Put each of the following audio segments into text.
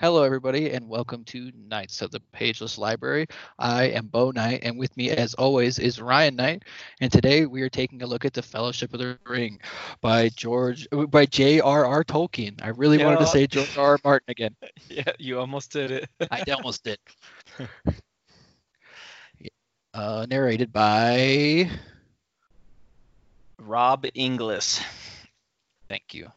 Hello, everybody, and welcome to Knights of the Pageless Library. I am Bo Knight, and with me, as always, is Ryan Knight. And today we are taking a look at the Fellowship of the Ring by George by J.R.R. Tolkien. I really Yeah. wanted to say George R. R. Martin again. Yeah, you almost did it. I almost did. Uh, narrated by. Rob Inglis, Thank you.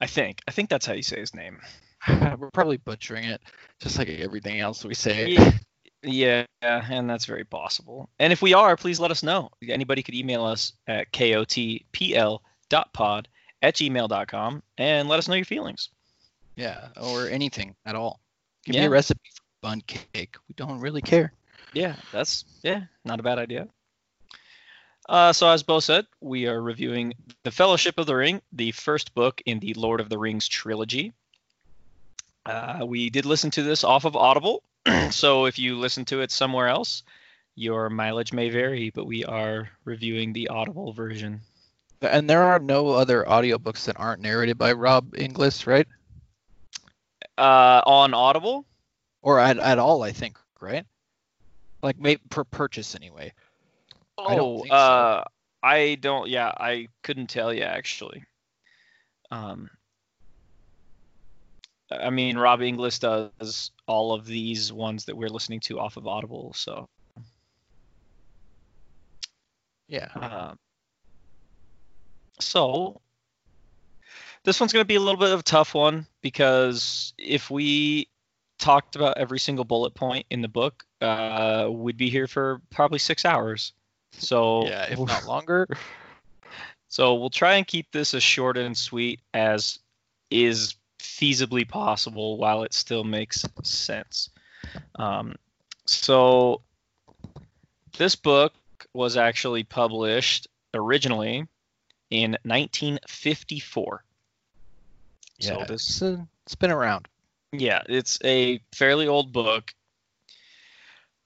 I think. I think that's how you say his name. We're probably butchering it, just like everything else we say. Yeah, yeah, and that's very possible. And if we are, please let us know. Anybody could email us at kotpl.pod at gmail.com and let us know your feelings. Yeah, or anything at all. Give me Yeah. a recipe for bun cake. We don't really care. Yeah, that's yeah, not a bad idea. Uh, so as Bo said, we are reviewing The Fellowship of the Ring, the first book in the Lord of the Rings trilogy. Uh, we did listen to this off of Audible, so if you listen to it somewhere else, your mileage may vary, but we are reviewing the Audible version. And there are no other audiobooks that aren't narrated by Rob Inglis, right? Uh, on Audible, Or at, at all, I think, right? Like maybe per purchase anyway. I don't oh, so. uh, I don't. Yeah, I couldn't tell you actually. Um, I mean, Rob Inglis does all of these ones that we're listening to off of Audible, so. Yeah. Um, so this one's going to be a little bit of a tough one because if we talked about every single bullet point in the book, uh, we'd be here for probably six hours. So yeah, if not longer. So we'll try and keep this as short and sweet as is feasibly possible while it still makes sense. Um, so this book was actually published originally in 1954. Yeah, So this it's, uh, it's been around. yeah, it's a fairly old book.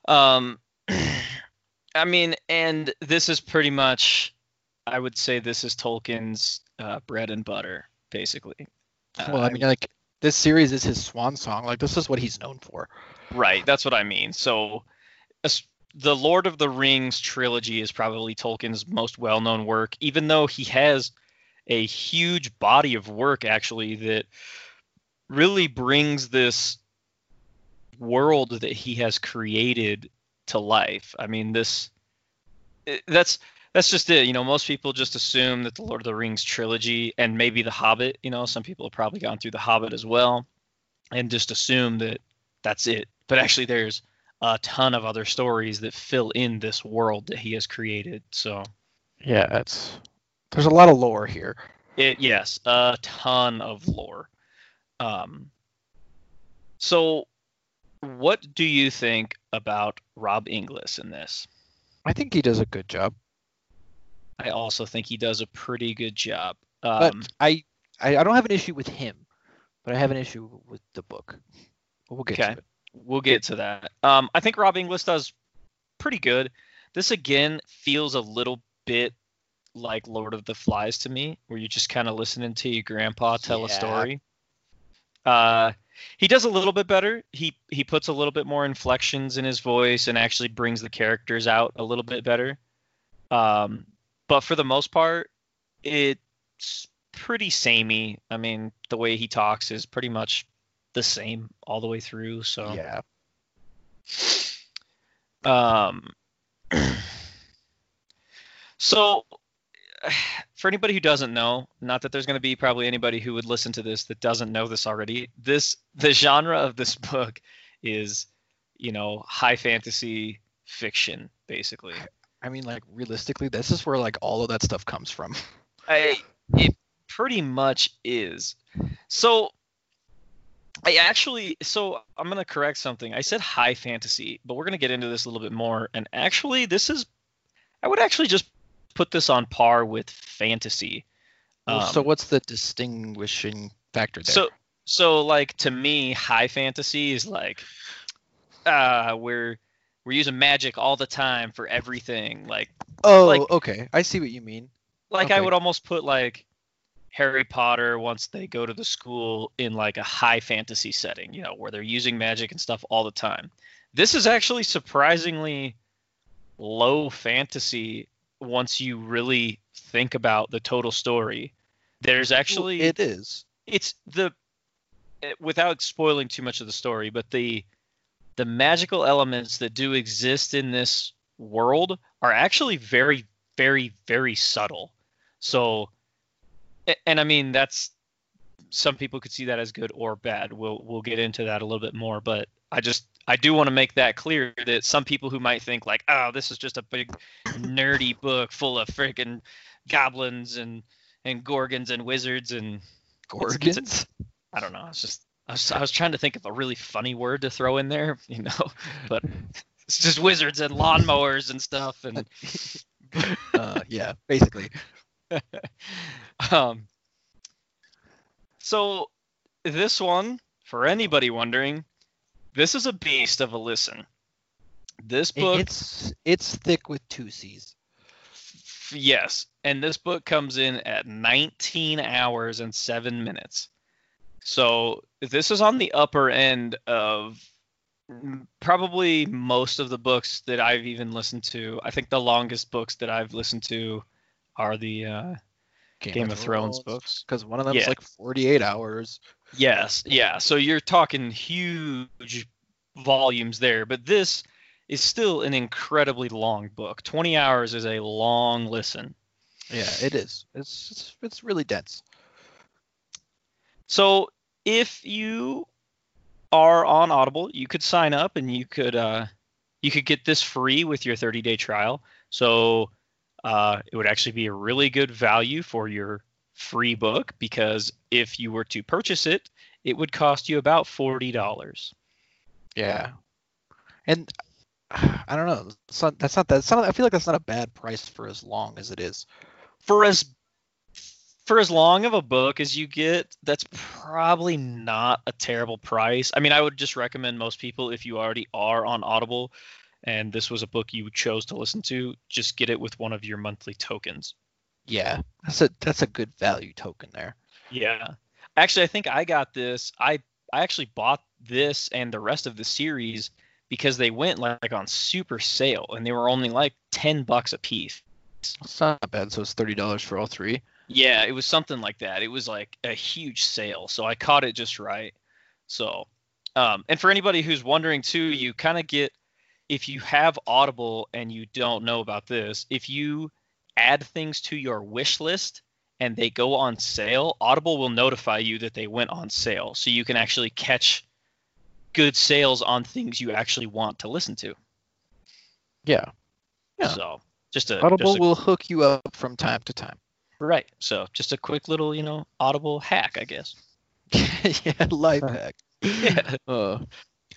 Um, I mean, and this is pretty much, I would say, this is Tolkien's uh, bread and butter, basically. Well, I Uh, mean, like this series is his swan song. Like this is what he's known for. right, that's what I mean. So, the Lord of the Rings trilogy is probably Tolkien's most well-known work, even though he has a huge body of work actually that really brings this world that he has created to life. I mean, this it- that's that's just it. You know, most people just assume that the Lord of the Rings trilogy and maybe the Hobbit. You know, some people have probably gone through the Hobbit as well, and just assume that that's it. But actually, there's a ton of other stories that fill in this world that he has created. So Yeah, it's there's a lot of lore here. It yes, a ton of lore. Um, so, what do you think about Rob Inglis in this? I think he does a good job. I also think he does a pretty good job. But Um, I, I I don't have an issue with him, but I have an issue with the book. But we'll get Okay. to it. we'll get to that. Um, I think Rob Inglis does pretty good. This again feels a little bit like Lord of the Flies to me, where you're just kind of listening to your grandpa tell a story. Uh, he does a little bit better. He he puts a little bit more inflections in his voice and actually brings the characters out a little bit better. Um, but for the most part, it's pretty samey. I mean, the way he talks is pretty much the same all the way through. So Yeah. um, so, for anybody who doesn't know, not that there's going to be probably anybody who would listen to this that doesn't know this already. This the genre of this book is, you know, high fantasy fiction, basically. I mean, like realistically, this is where like all of that stuff comes from. I it pretty much is. So I actually so I'm gonna correct something. I said high fantasy, but we're gonna get into this a little bit more. And actually, this is I would actually just put this on par with fantasy. So Um, what's the distinguishing factor there? So so like to me, high fantasy is like uh we're we're using magic all the time for everything. Like oh, like- okay, I see what you mean. like I would almost put like Harry Potter once they go to the school in like a high fantasy setting, you know, where they're using magic and stuff all the time. This is actually surprisingly low fantasy once you really think about the total story. There's actually it is. it's the eh, without spoiling too much of the story, but the the magical elements that do exist in this world are actually very very very subtle. So and I mean that's some people could see that as good or bad. We'll we'll get into that a little bit more, but I just I do want to make that clear that some people who might think like, oh, this is just a big nerdy book full of freaking goblins and and gorgons and wizards and Gorgons. I don't know. It's just I was, I was trying to think of a really funny word to throw in there, you know, but it's just wizards and lawnmowers and stuff and uh, yeah, basically. um so this one for anybody wondering this is a beast of a listen this book it's it's thick with two C's. yes and this book comes in at 19 hours and 7 minutes so this is on the upper end of probably most of the books that I've even listened to. I think the longest books that I've listened to are the uh, Game, of Thrones, books. because one of them is like 48 hours. Yes, yeah. So you're talking huge volumes there, but this is still an incredibly long book. 20 hours is a long listen. Yeah, it is. It's it's, it's really dense. So if you are on Audible, you could sign up and you could uh, you could get this free with your 30 day trial. So uh, it would actually be a really good value for your free book because if you were to purchase it, it would cost you about forty dollars. Yeah, and I don't know. Not, that's not that. I feel like that's not a bad price for as long as it is. For as for as long of a book as you get, that's probably not a terrible price. I mean, I would just recommend most people if you already are on Audible and this was a book you chose to listen to, just get it with one of your monthly tokens. Yeah, that's a that's a good value token there. Yeah. Actually, I think I got this. I I actually bought this and the rest of the series because they went like on super sale and they were only like 10 bucks a piece. It's not bad. So it's thirty dollars for all three. Yeah, it was something like that. It was like a huge sale, so I caught it just right. So, um, and for anybody who's wondering too, you kind of get if you have Audible and you don't know about this, if you add things to your wish list and they go on sale, Audible will notify you that they went on sale, so you can actually catch good sales on things you actually want to listen to. Yeah, Yeah. So, just a Audible just a will hook you up from time to time. Right. So just a quick little, you know, audible hack, I guess. yeah, life hack. Yeah. Uh,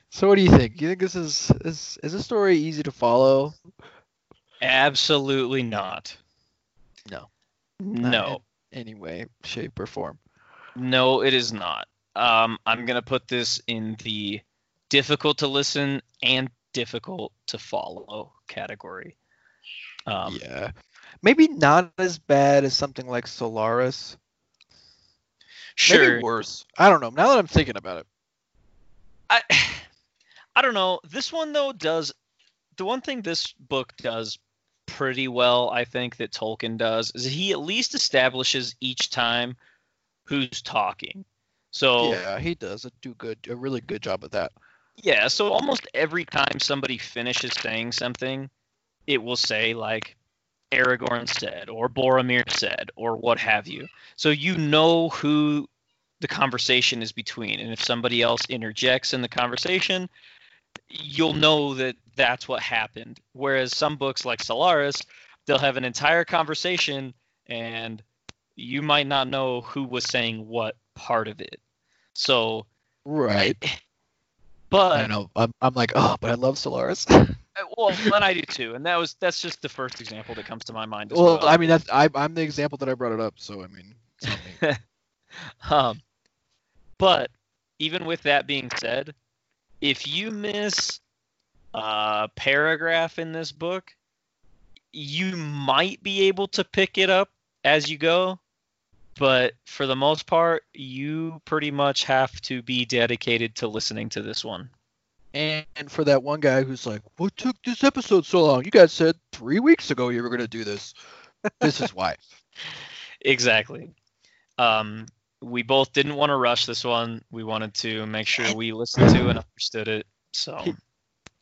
so what do you think? You think this is is is this story easy to follow? Absolutely not. No. No. Any way, shape, or form. No, it is not. Um, I'm gonna put this in the difficult to listen and difficult to follow category. Um, yeah. Maybe not as bad as something like Solaris. Sure. Maybe worse. I don't know. Now that I'm thinking about it. I I don't know. This one though does the one thing this book does pretty well, I think that Tolkien does is he at least establishes each time who's talking. So Yeah, he does a do good a really good job of that. Yeah, so almost every time somebody finishes saying something, it will say like Aragorn said or Boromir said or what have you. So you know who the conversation is between and if somebody else interjects in the conversation, you'll know that that's what happened. Whereas some books like Solaris, they'll have an entire conversation and you might not know who was saying what part of it. So Right. But I know. I'm, I'm like, oh, but I love Solaris. Uh, Well, and I do too, and that was that's just the first example that comes to my mind. As well, well, I mean, that's I, I'm the example that I brought it up. So I mean, me. um, but even with that being said, if you miss a paragraph in this book, you might be able to pick it up as you go. But for the most part, you pretty much have to be dedicated to listening to this one. And for that one guy who's like, "What took this episode so long? You guys said three weeks ago you were gonna do this. This is why." exactly. Um, we both didn't want to rush this one. We wanted to make sure we listened to and understood it. So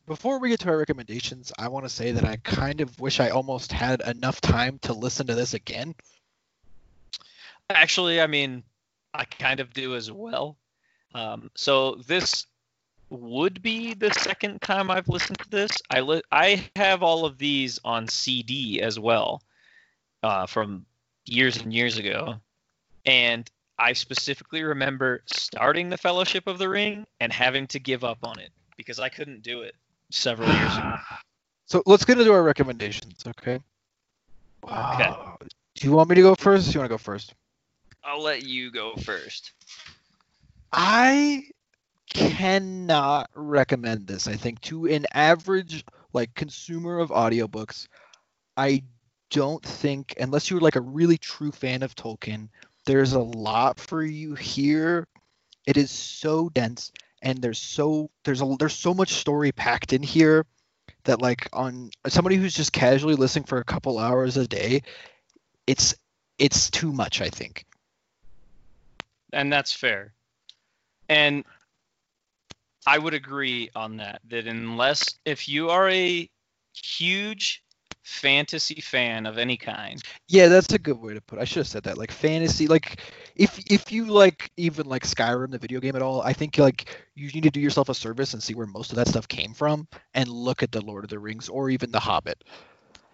before we get to our recommendations, I want to say that I kind of wish I almost had enough time to listen to this again. Actually, I mean, I kind of do as well. Um, so this would be the second time I've listened to this. I li- I have all of these on CD as well, uh, from years and years ago, and I specifically remember starting the Fellowship of the Ring and having to give up on it because I couldn't do it several years ago. So let's get into our recommendations, okay? Okay. Do you want me to go first? Do you want to go first? I'll let you go first. I cannot recommend this. I think to an average like consumer of audiobooks, I don't think unless you're like a really true fan of Tolkien, there's a lot for you here. It is so dense and there's so there's a there's so much story packed in here that like on somebody who's just casually listening for a couple hours a day, it's it's too much, I think. And that's fair. And I would agree on that. That unless if you are a huge fantasy fan of any kind. Yeah, that's a good way to put it. I should have said that. Like fantasy, like if if you like even like Skyrim the video game at all, I think like you need to do yourself a service and see where most of that stuff came from and look at the Lord of the Rings or even the Hobbit.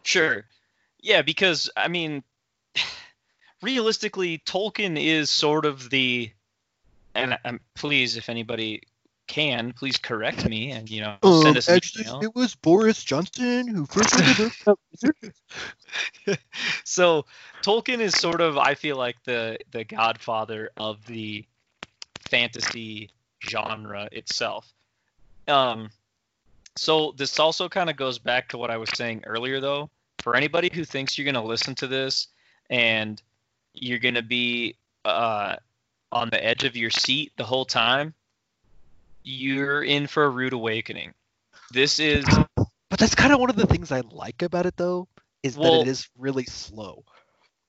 Sure. Yeah, because I mean realistically Tolkien is sort of the and um, please if anybody can, please correct me and you know Um, send us an actually, email. it was Boris Johnson who first so Tolkien is sort of I feel like the the godfather of the fantasy genre itself. Um so this also kind of goes back to what I was saying earlier though. For anybody who thinks you're going to listen to this and you're going to be uh on the edge of your seat the whole time, you're in for a rude awakening. This is But that's kind of one of the things I like about it though, is that it is really slow.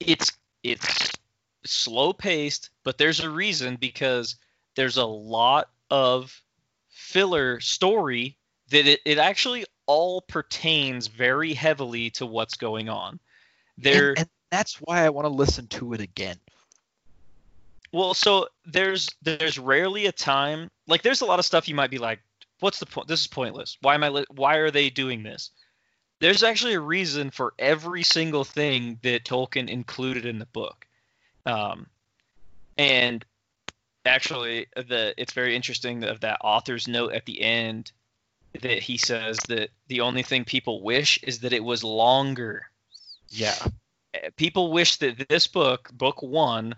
it's it's slow paced, but there's a reason because there's a lot of filler story that it, it actually all pertains very heavily to what's going on. There And, and that's why I want to listen to it again. well so there's there's rarely a time like there's a lot of stuff you might be like what's the point this is pointless. Why am I li- why are they doing this? There's actually a reason for every single thing that Tolkien included in the book. Um, and actually, the it's very interesting of that author's note at the end that he says that the only thing people wish is that it was longer. Yeah. People wish that this book, book one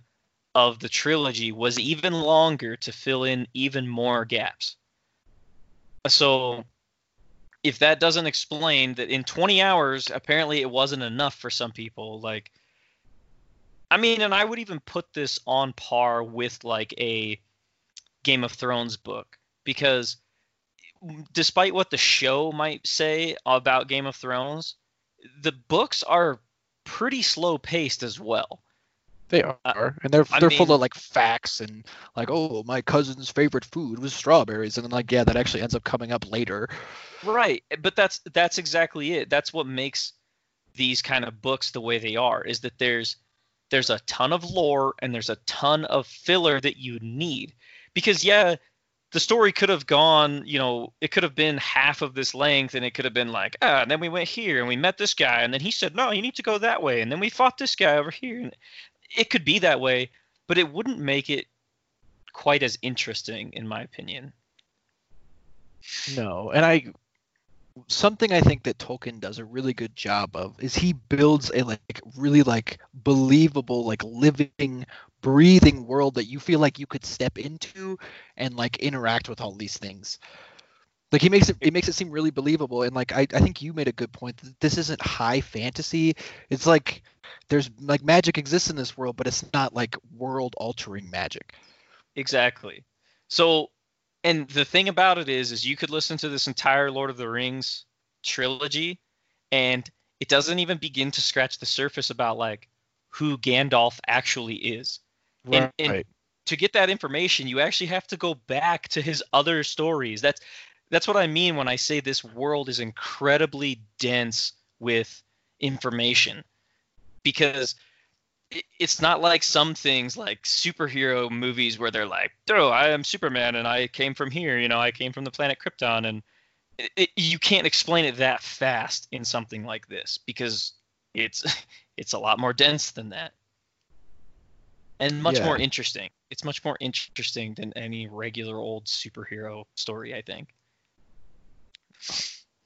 of the trilogy, was even longer to fill in even more gaps. So, if that doesn't explain that in 20 hours, apparently it wasn't enough for some people, like, I mean, and I would even put this on par with like a Game of Thrones book because despite what the show might say about Game of Thrones, the books are pretty slow paced as well. They uh, are, and they're I they're full mean- of like facts and like, oh, my cousin's favorite food was strawberries, and then like, yeah, that actually ends up coming up later. Right, but that's that's exactly it. That's what makes these kind of books the way they are is that there's there's a ton of lore and there's a ton of filler that you need. Because yeah, the story could have gone, you know, it could have been half of this length and it could have been like, ah, and then we went here and we met this guy and then he said, "No, you need to go that way." And then we fought this guy over here. And it could be that way, but it wouldn't make it quite as interesting in my opinion. No, and I something I think that Tolkien does a really good job of is he builds a like really like believable like living breathing world that you feel like you could step into and like interact with all these things. Like he makes it it makes it seem really believable and like I, I think you made a good point that this isn't high fantasy. It's like there's like magic exists in this world, but it's not like world altering magic. Exactly. So, and the thing about it is, is you could listen to this entire Lord of the Rings trilogy, and it doesn't even begin to scratch the surface about like who Gandalf actually is. And, and to get that information, you actually have to go back to his other stories. That's that's what I mean when I say this world is incredibly dense with information. Because it's not like some things like superhero movies where they're like, "Oh, I am Superman and I came from here, you know, I came from the planet Krypton," and it, it, you can't explain it that fast in something like this because it's it's a lot more dense than that and much yeah. more interesting. It's much more interesting than any regular old superhero story, I think.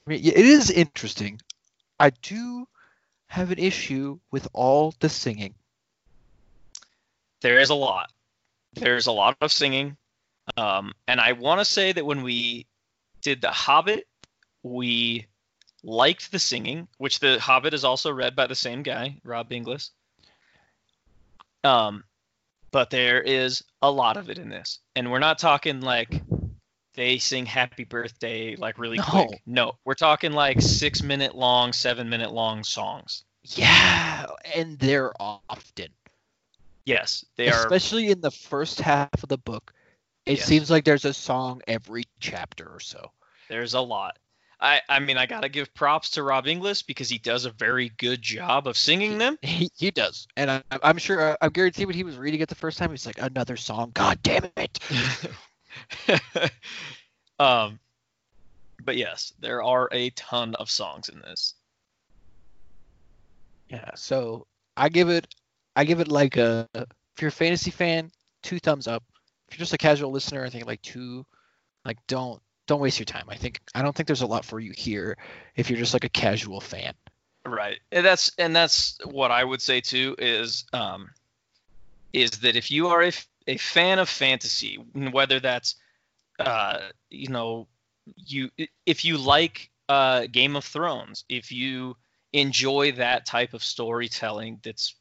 I mean, it is interesting. I do have an issue with all the singing. There is a lot. There's a lot of singing. Um, and I want to say that when we did The Hobbit, we liked the singing, which The Hobbit is also read by the same guy, Rob Inglis. Um, but there is a lot of it in this. And we're not talking like they sing happy birthday like really no. quick. No, we're talking like six minute long, seven minute long songs. Yeah, and they're often. Yes, they Especially are. Especially in the first half of the book. It yes. seems like there's a song every chapter or so. There's a lot. I, I mean, I gotta give props to Rob Inglis because he does a very good job of singing them. He, he does, and I, I'm sure uh, I'm guaranteed when he was reading it the first time, he's like, another song. God damn it. um, but yes, there are a ton of songs in this. Yeah, so I give it, I give it like a if you're a fantasy fan, two thumbs up. If you're just a casual listener, I think like two. Like don't don't waste your time. I think I don't think there's a lot for you here if you're just like a casual fan. Right. And that's and that's what I would say too is um is that if you are a, a fan of fantasy, whether that's uh you know you if you like uh Game of Thrones, if you enjoy that type of storytelling that's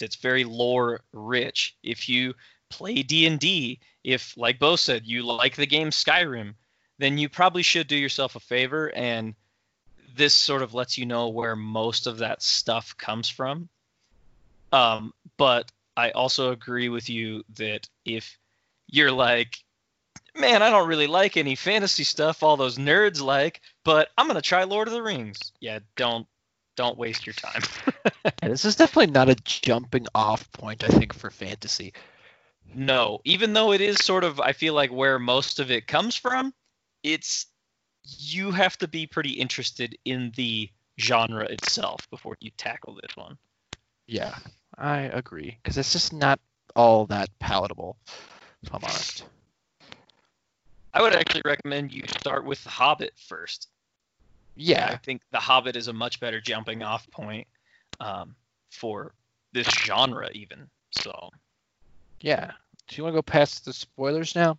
that's very lore rich, if you play D&D, if like Bo said you like the game Skyrim, then you probably should do yourself a favor and this sort of lets you know where most of that stuff comes from. Um, but I also agree with you that if you're like, man, I don't really like any fantasy stuff all those nerds like, but I'm gonna try Lord of the Rings. Yeah, don't don't waste your time. yeah, this is definitely not a jumping off point, I think, for fantasy. No, even though it is sort of, I feel like where most of it comes from it's you have to be pretty interested in the genre itself before you tackle this one. Yeah, I agree because it's just not all that palatable. If I'm honest. I would actually recommend you start with The Hobbit first. Yeah, I think The Hobbit is a much better jumping off point um, for this genre, even. So. Yeah. Do you want to go past the spoilers now?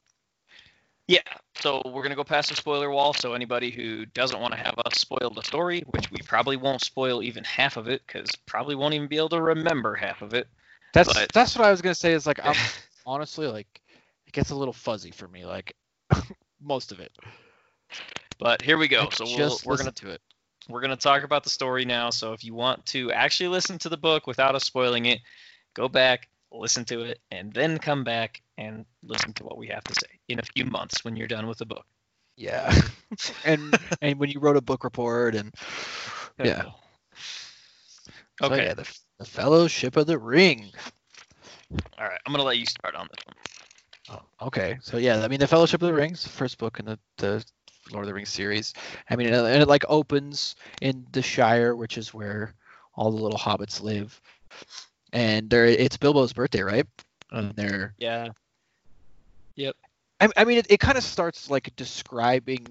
Yeah, so we're gonna go past the spoiler wall. So anybody who doesn't want to have us spoil the story, which we probably won't spoil even half of it, because probably won't even be able to remember half of it. That's but... that's what I was gonna say. Is like I'm honestly like it gets a little fuzzy for me, like most of it. But here we go. so we'll, we're gonna to it. We're gonna talk about the story now. So if you want to actually listen to the book without us spoiling it, go back, listen to it, and then come back and listen to what we have to say in a few months when you're done with the book. Yeah, and and when you wrote a book report and yeah. So, okay. yeah, the, the Fellowship of the Ring. All right, I'm gonna let you start on this one. Oh, okay, so yeah, I mean, the Fellowship of the Rings, first book in the, the Lord of the Rings series. I mean, and it like opens in the Shire, which is where all the little hobbits live and there it's Bilbo's birthday, right? And they're yeah, yep. I, I mean, it, it kind of starts like describing.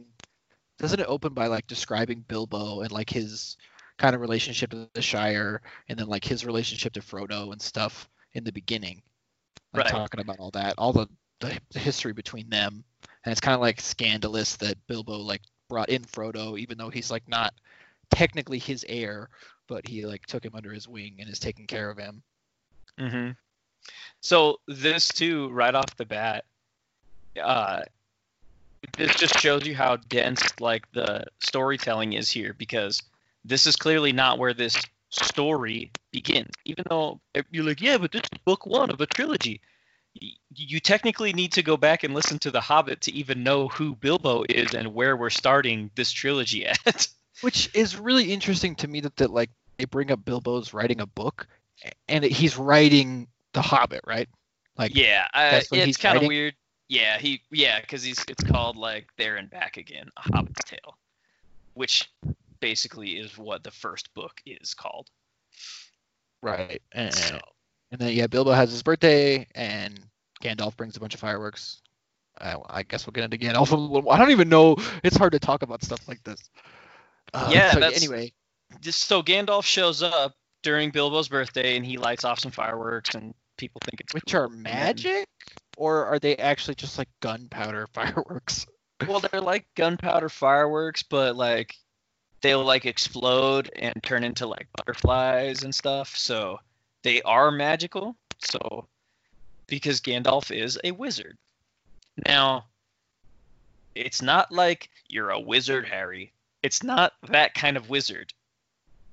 Doesn't it open by like describing Bilbo and like his kind of relationship to the Shire, and then like his relationship to Frodo and stuff in the beginning, like right. talking about all that, all the, the, the history between them, and it's kind of like scandalous that Bilbo like brought in Frodo, even though he's like not technically his heir, but he like took him under his wing and is taking care of him. Mm-hmm. So this too, right off the bat, uh, this just shows you how dense like the storytelling is here because this is clearly not where this story begins. Even though you're like, yeah, but this is book one of a trilogy. You technically need to go back and listen to The Hobbit to even know who Bilbo is and where we're starting this trilogy at. Which is really interesting to me that, that like they bring up Bilbo's writing a book and he's writing The Hobbit, right? Like yeah, uh, it's kind of weird. Yeah, he yeah, because he's it's called like There and Back Again, a Hobbit's Tale, which basically is what the first book is called. right. And, So and then yeah, Bilbo has his birthday and Gandalf brings a bunch of fireworks. I, I guess we'll get into Gandalf. a little- I don't even know. It's hard to talk about stuff like this. Uh, Yeah, so anyway. just so Gandalf shows up during Bilbo's birthday and he lights off some fireworks and people think it's Which cool. are magic, or are they actually just like gunpowder fireworks? well, they're like gunpowder fireworks, but like they'll like explode and turn into like butterflies and stuff. So they are magical. So because Gandalf is a wizard. Now, it's not like you're a wizard, Harry. It's not that kind of wizard.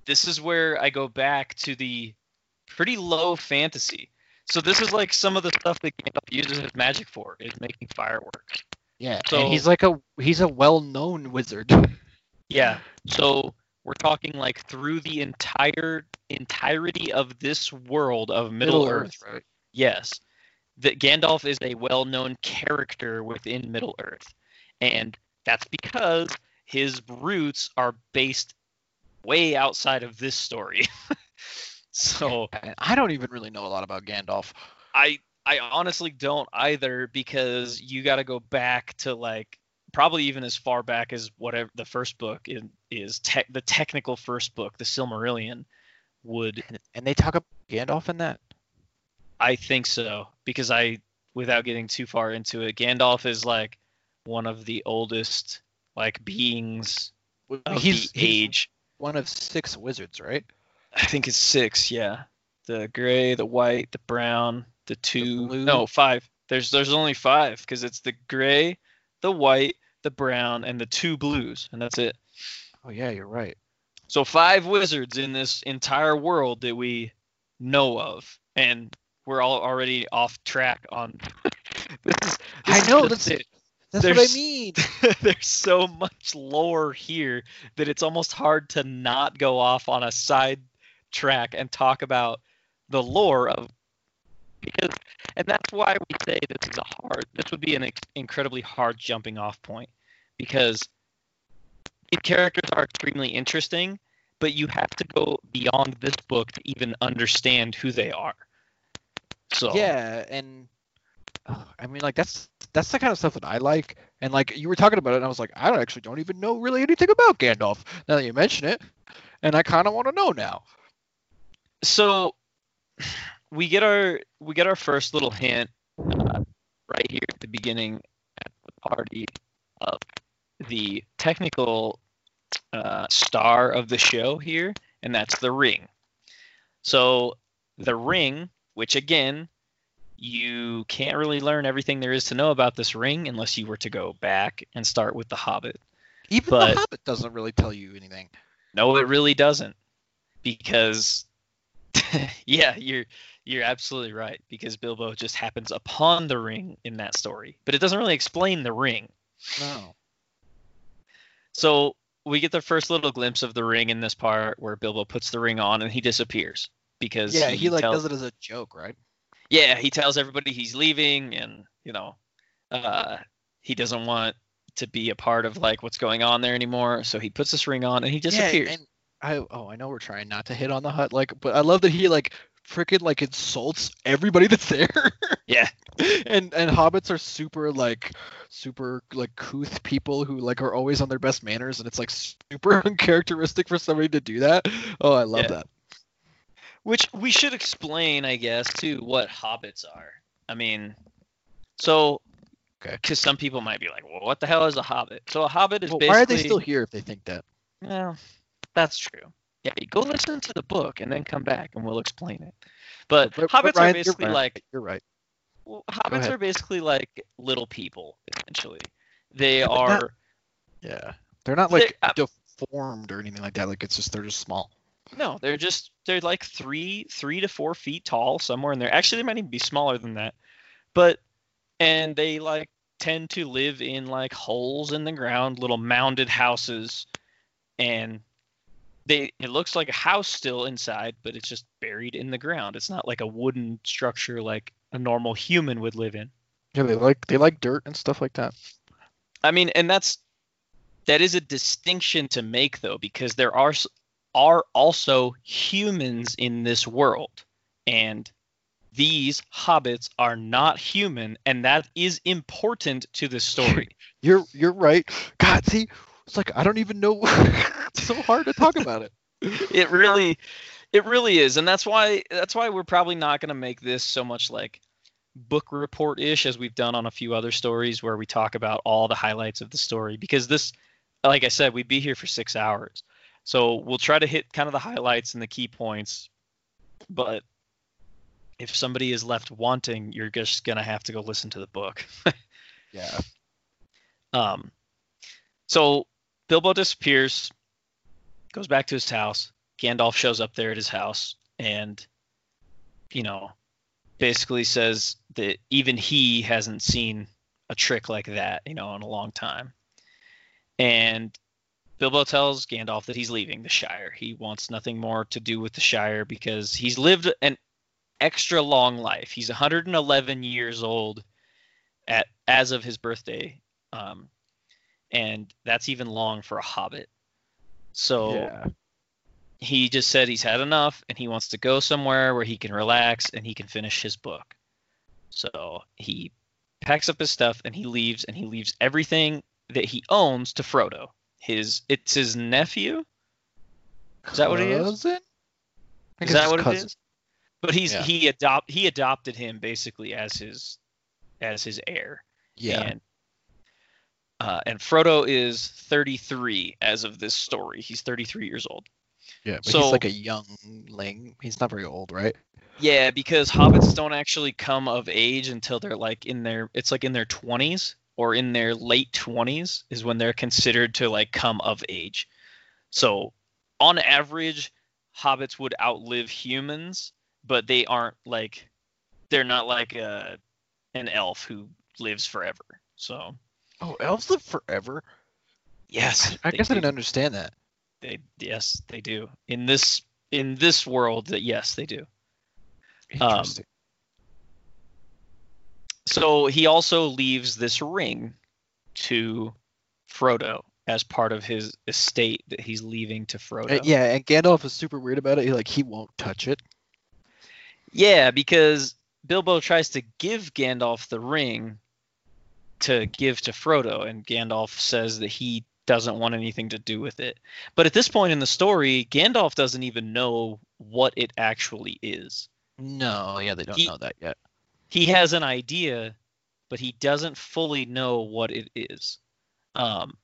This is where I go back to the pretty low fantasy. So this is like some of the stuff that Gandalf uses his magic for is making fireworks. Yeah. So- and he's like a he's a well-known wizard. Yeah. So we're talking like through the entire entirety of this world of Middle, Earth. right? Yes. That Gandalf is a well-known character within Middle Earth. And that's because his roots are based way outside of this story. so I don't even really know a lot about Gandalf. I I honestly don't either because you got to go back to like probably even as far back as whatever the first book is, is tech the technical first book, the Silmarillion, would And, they talk about Gandalf in that. I think so because I without getting too far into it, Gandalf is like one of the oldest like beings of he's, the he's age. one of six wizards, right? I think it's six, yeah. The gray, the white, the brown, the two. blue. No, five. There's there's only five because it's the gray, the white, the brown, and the two blues, and that's it. Oh yeah, you're right. So five wizards in this entire world that we know of, and we're all already off track on. this is, I this is know, that's- it. That's what I mean. There's so much lore here that it's almost hard to not go off on a side track and talk about the lore of because and that's why we say this is a hard this would be an ex- incredibly hard jumping off point because these characters are extremely interesting but you have to go beyond this book to even understand who they are so Yeah, and I mean, like that's that's the kind of stuff that I like. And like you were talking about it, and I was like, I don't actually don't even know really anything about Gandalf. Now that you mention it, and I kind of want to know now. So we get our we get our first little hint uh, right here at the beginning at the party of the technical uh, star of the show here, and that's the ring. So the ring, which again, you can't really learn everything there is to know about this ring unless you were to go back and start with the Hobbit. Even But- the Hobbit doesn't really tell you anything. No, it really doesn't, because yeah, you're you're absolutely right. Because Bilbo just happens upon the ring in that story, but it doesn't really explain the ring. No. So we get the first little glimpse of the ring in this part where Bilbo puts the ring on and he disappears because Yeah, he like tells, does it as a joke, right? yeah he tells everybody he's leaving and you know uh, he doesn't want to be a part of like what's going on there anymore. So he puts this ring on and he disappears. Yeah, and I oh I know we're trying not to hit on the hut like, but I love that he like freaking like insults everybody that's there. Yeah. and and hobbits are super like super like couth people who like are always on their best manners, and it's like super uncharacteristic for somebody to do that. Oh, I love Yeah. that. Which we should explain, I guess, too, what hobbits are. I mean, so Okay. because some people might be like, "Well, what the hell is a hobbit?" So a hobbit is Well, basically why are they still here if they think that? Well, that's true. Yeah, go listen to the book and then come back and we'll explain it. But, But- but hobbits Ryan, are you're basically like You're right. well, hobbits are basically like little people essentially. They Yeah, are not- Yeah, they're not like uh, deformed or anything like that. Like it's just they're just small. no, they're just they're like three three to four feet tall somewhere in there. Actually, they might even be smaller than that. But and they like tend to live in like holes in the ground, little mounded houses, and they it looks like a house still inside, but it's just buried in the ground. It's not like a wooden structure like a normal human would live in. Yeah, they like they like dirt and stuff like that. I mean, and that's that is a distinction to make though, because there are are also humans in this world, and these hobbits are not human, and that is important to the story. You're you're right. God, see, it's like I don't even know. it's so hard to talk about it. it really, it really is, and that's why that's why we're probably not going to make this so much like book report ish as we've done on a few other stories where we talk about all the highlights of the story because this like i said we'd be here for six hours so we'll try to hit kind of the highlights and the key points but if somebody is left wanting you're just gonna have to go listen to the book Yeah. um so bilbo disappears goes back to his house gandalf shows up there at his house and you know basically says that even he hasn't seen a trick like that, you know, in a long time. And Bilbo tells Gandalf that he's leaving the Shire. He wants nothing more to do with the Shire because he's lived an extra long life. He's 111 years old at as of his birthday, um, and that's even long for a hobbit. So yeah. he just said he's had enough and he wants to go somewhere where he can relax and he can finish his book. So he packs up his stuff and he leaves and he leaves everything that he owns to Frodo. His it's his nephew. Is that what it is? Cousin? I think Is that what cousin. it is? But he's Yeah. he adopt he adopted him basically as his as his heir. Yeah. And uh, and Frodo is 33 as of this story. He's 33 years old. yeah. But so- he's like a youngling. He's not very old, right? Yeah, because hobbits don't actually come of age until they're like in their it's like in their 20s or in their late 20s is when they're considered to like come of age. So, on average, hobbits would outlive humans, but they aren't like they're not like a an elf who lives forever. So, Oh, elves live forever. yes, I they guess I didn't understand that. They yes, they do. In this in this world that yes, they do. Um, Interesting. So he also leaves this ring to Frodo as part of his estate that he's leaving to Frodo. Uh, yeah, and Gandalf is super weird about it. He like he won't touch it. Yeah, because Bilbo tries to give Gandalf the ring to give to Frodo, and Gandalf says that he doesn't want anything to do with it. But at this point in the story, Gandalf doesn't even know what it actually is. No, yeah, they don't He- know that yet. he has an idea, but he doesn't fully know what it is. Um,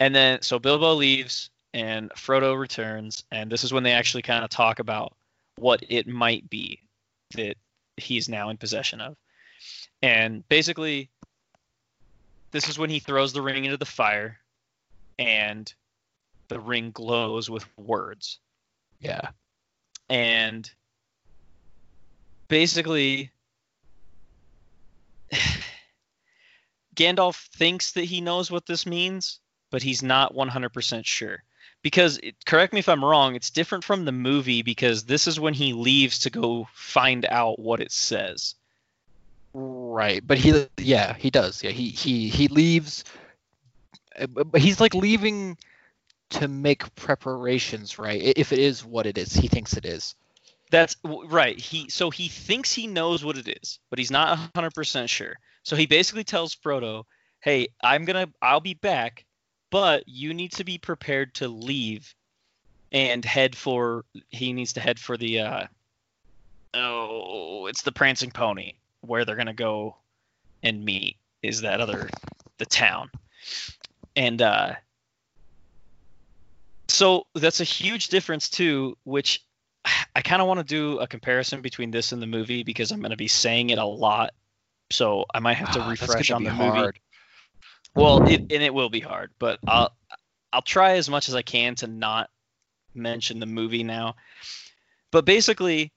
and then so Bilbo leaves and Frodo returns, and this is when they actually kind of talk about what it might be that he's now in possession of. And basically, this is when he throws the ring into the fire, and the ring glows with words Yeah. and basically Gandalf thinks that he knows what this means, but he's not 100% sure. Because it, correct me if I'm wrong, it's different from the movie because this is when he leaves to go find out what it says. Right, but he yeah, he does. Yeah, he he he leaves uh, but he's like leaving to make preparations, right? If it is what it is, he thinks it is. That's right. He so he thinks he knows what it is, but he's not 100% sure. So he basically tells Frodo, "Hey, I'm going to I'll be back, but you need to be prepared to leave and head for he needs to head for the uh oh, it's the Prancing Pony where they're going to go and meet is that other the town. And uh so that's a huge difference too, which I kind of want to do a comparison between this and the movie because I'm going to be saying it a lot. So I might have to Ah, refresh on the movie. Well, it, and it will be hard, but I'll I'll try as much as I can to not mention the movie now. But basically,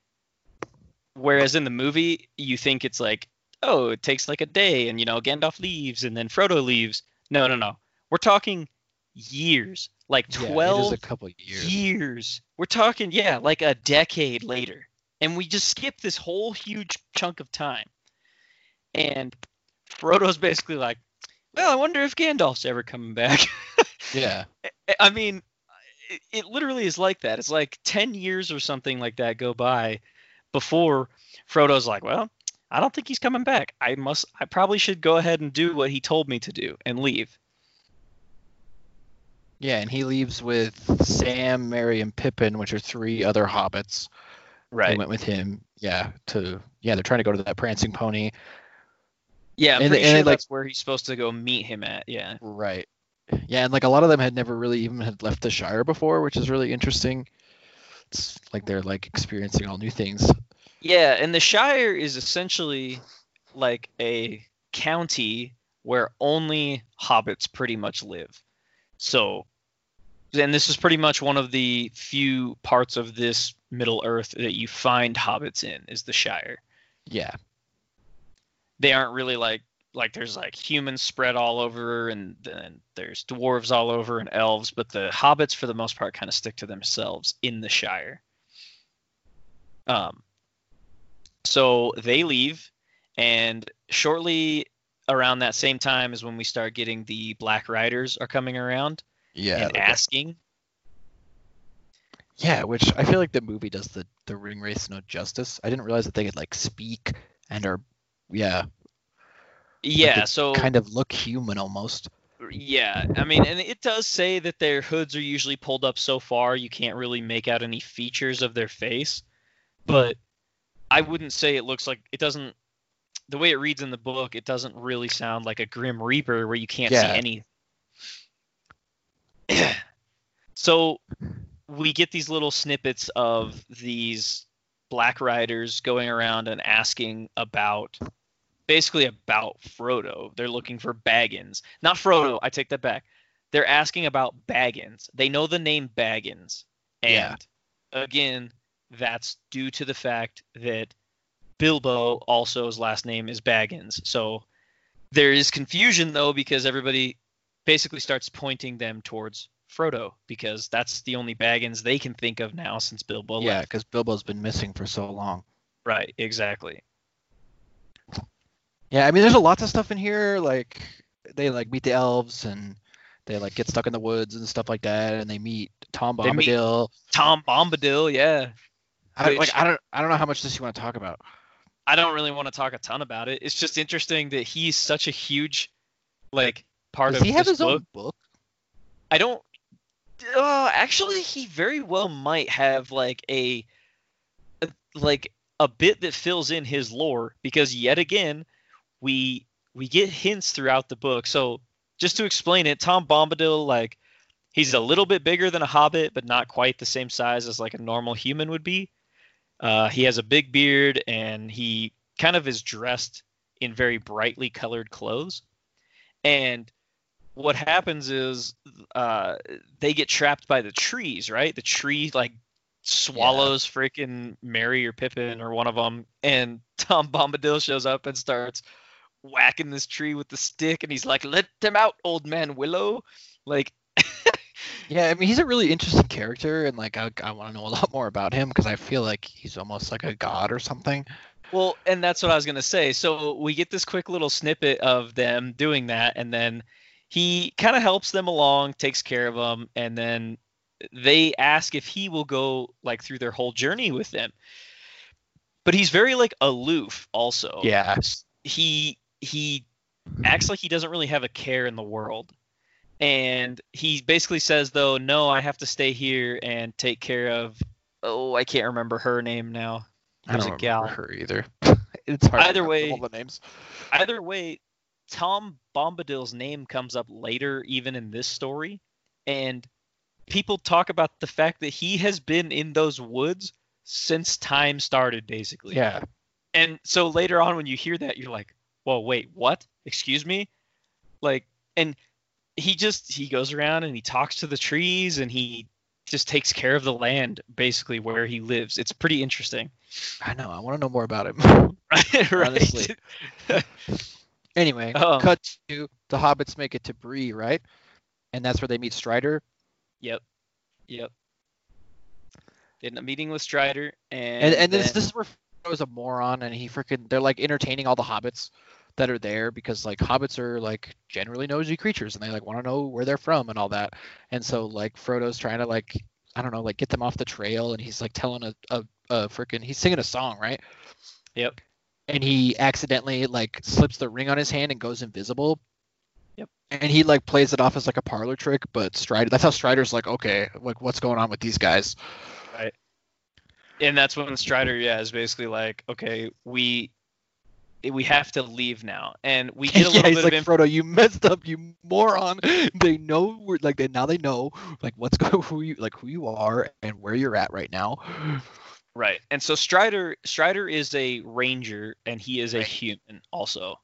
whereas in the movie you think it's like, oh, it takes like a day, and you know Gandalf leaves, and then Frodo leaves. No, no, no. We're talking years, like Yeah, twelve a couple years. years. We're talking, yeah, like a decade later. And we just skip this whole huge chunk of time. And Frodo's basically like, well, I wonder if Gandalf's ever coming back. Yeah. I mean, it, it literally is like that. It's like 10 years or something like that go by before Frodo's like, well, I don't think he's coming back. I must, I probably should go ahead and do what he told me to do and leave. Yeah, and he leaves with Sam, Merry, and Pippin, which are three other hobbits. They went with him. Yeah, to yeah, they're trying to go to that prancing pony. Yeah, I'm And- pretty and sure like- that's where he's supposed to go meet him at. Yeah. Right. Yeah, and like a lot of them had never really even had left the Shire before, which is really interesting. It's like they're like experiencing all new things. Yeah, and the Shire is essentially like a county where only hobbits pretty much live. So, and this is pretty much one of the few parts of this Middle Earth that you find hobbits in is the Shire. Yeah. They aren't really like like there's like humans spread all over and then there's dwarves all over and elves, but the hobbits for the most part kind of stick to themselves in the Shire. Um so they leave and shortly around that same time is when we start getting the black riders are coming around Yeah. and asking yeah, which I feel like the movie does the the ring wraiths no justice. I didn't realize that they could like speak and are yeah, yeah they so kind of look human almost. Yeah, I mean, and it does say that their hoods are usually pulled up so far you can't really make out any features of their face, but I wouldn't say it looks like it doesn't. The way it reads in the book, it doesn't really sound like a Grim Reaper where you can't Yeah. see any. so we get these little snippets of these black riders going around and asking about basically about Frodo. They're looking for Baggins. Not Frodo, I take that back. They're asking about Baggins. They know the name Baggins. And Yeah. again, that's due to the fact that Bilbo also his last name is Baggins. So there is confusion though because everybody basically starts pointing them towards Frodo because that's the only Baggins they can think of now since Bilbo yeah, left. because Bilbo's been missing for so long. Right, exactly. Yeah, I mean, there's a lots of stuff in here. Like they like meet the elves and they like get stuck in the woods and stuff like that, and they meet Tom They meet- Bombadil. Tom Bombadil, yeah. I, like I don't I don't know how much this you want to talk about. I don't really want to talk a ton about it. It's just interesting that he's such a huge like part Does of he have his book. own book? I don't. Uh, actually, he very well might have like a, a like a bit that fills in his lore because yet again, we we get hints throughout the book. So just to explain it, Tom Bombadil like he's a little bit bigger than a hobbit, but not quite the same size as like a normal human would be. Uh, he has a big beard and he kind of is dressed in very brightly colored clothes. And what happens is uh, they get trapped by the trees, right? The tree like swallows freaking Merry or Pippin or one of them, and Tom Bombadil shows up and starts whacking this tree with the stick, and he's like, "Let them out, old man Willow!" Like, Yeah, I mean, he's a really interesting character, and like I, I want to know a lot more about him because I feel like he's almost like a god or something. Well, and that's what I was gonna say. So we get this quick little snippet of them doing that, and then he kind of helps them along, takes care of them, and then they ask if he will go like through their whole journey with them. But he's very like aloof, also. Yeah, He he acts like he doesn't really have a care in the world. And he basically says though, no, I have to stay here and take care of oh, I can't remember her name now. I There's don't a remember gal. her either. it's hard. Either remember way- all the names. either way, Tom Bombadil's name comes up later, even in this story, and people talk about the fact that he has been in those woods since time started, basically. Yeah. And so later on, when you hear that, you're like, "Whoa, wait, what? Excuse me?" Like, and he just he goes around and he talks to the trees and he just takes care of the land basically where he lives. It's pretty interesting. I know. I want to know more about him. right. Honestly. anyway, Um, cut to the hobbits make it to Bree, right? And that's where they meet Strider. Yep. Yep. They end up meeting with Strider and And and this this is where Frodo's a moron and he freaking they're like entertaining all the hobbits that are there because like hobbits are like generally nosy creatures and they like want to know where they're from and all that. And so like Frodo's trying to like I don't know like get them off the trail and he's like telling a a, a freaking he's singing a song, right? Yep. and he accidentally like slips the ring on his hand and goes invisible. Yep. And he like plays it off as like a parlor trick, but Strider that's how Strider's like, okay, like what's going on with these guys? And that's when Strider, yeah, is basically like, okay, we we have to leave now, and we get a yeah, little he's bit like, of inf- Frodo, you messed up, you moron. They know we're like they now they know like what's going who you like who you are and where you're at right now. right, and so Strider Strider is a ranger, and he is a Right. human also.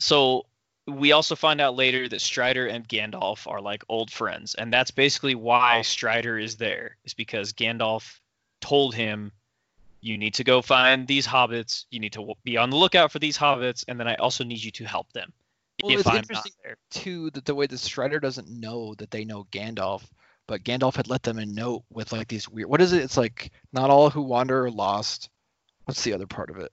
So we also find out later that Strider and Gandalf are like old friends, and that's basically why Strider is there, is because Gandalf told him, "You need to go find these hobbits. You need to be on the lookout for these hobbits, and then I also need you to help them." Well, if it's I'm interesting there. too that the way that Strider doesn't know that they know Gandalf, but Gandalf had let them a note with like these weird. What is it? It's like not all who wander are lost. What's the other part of it?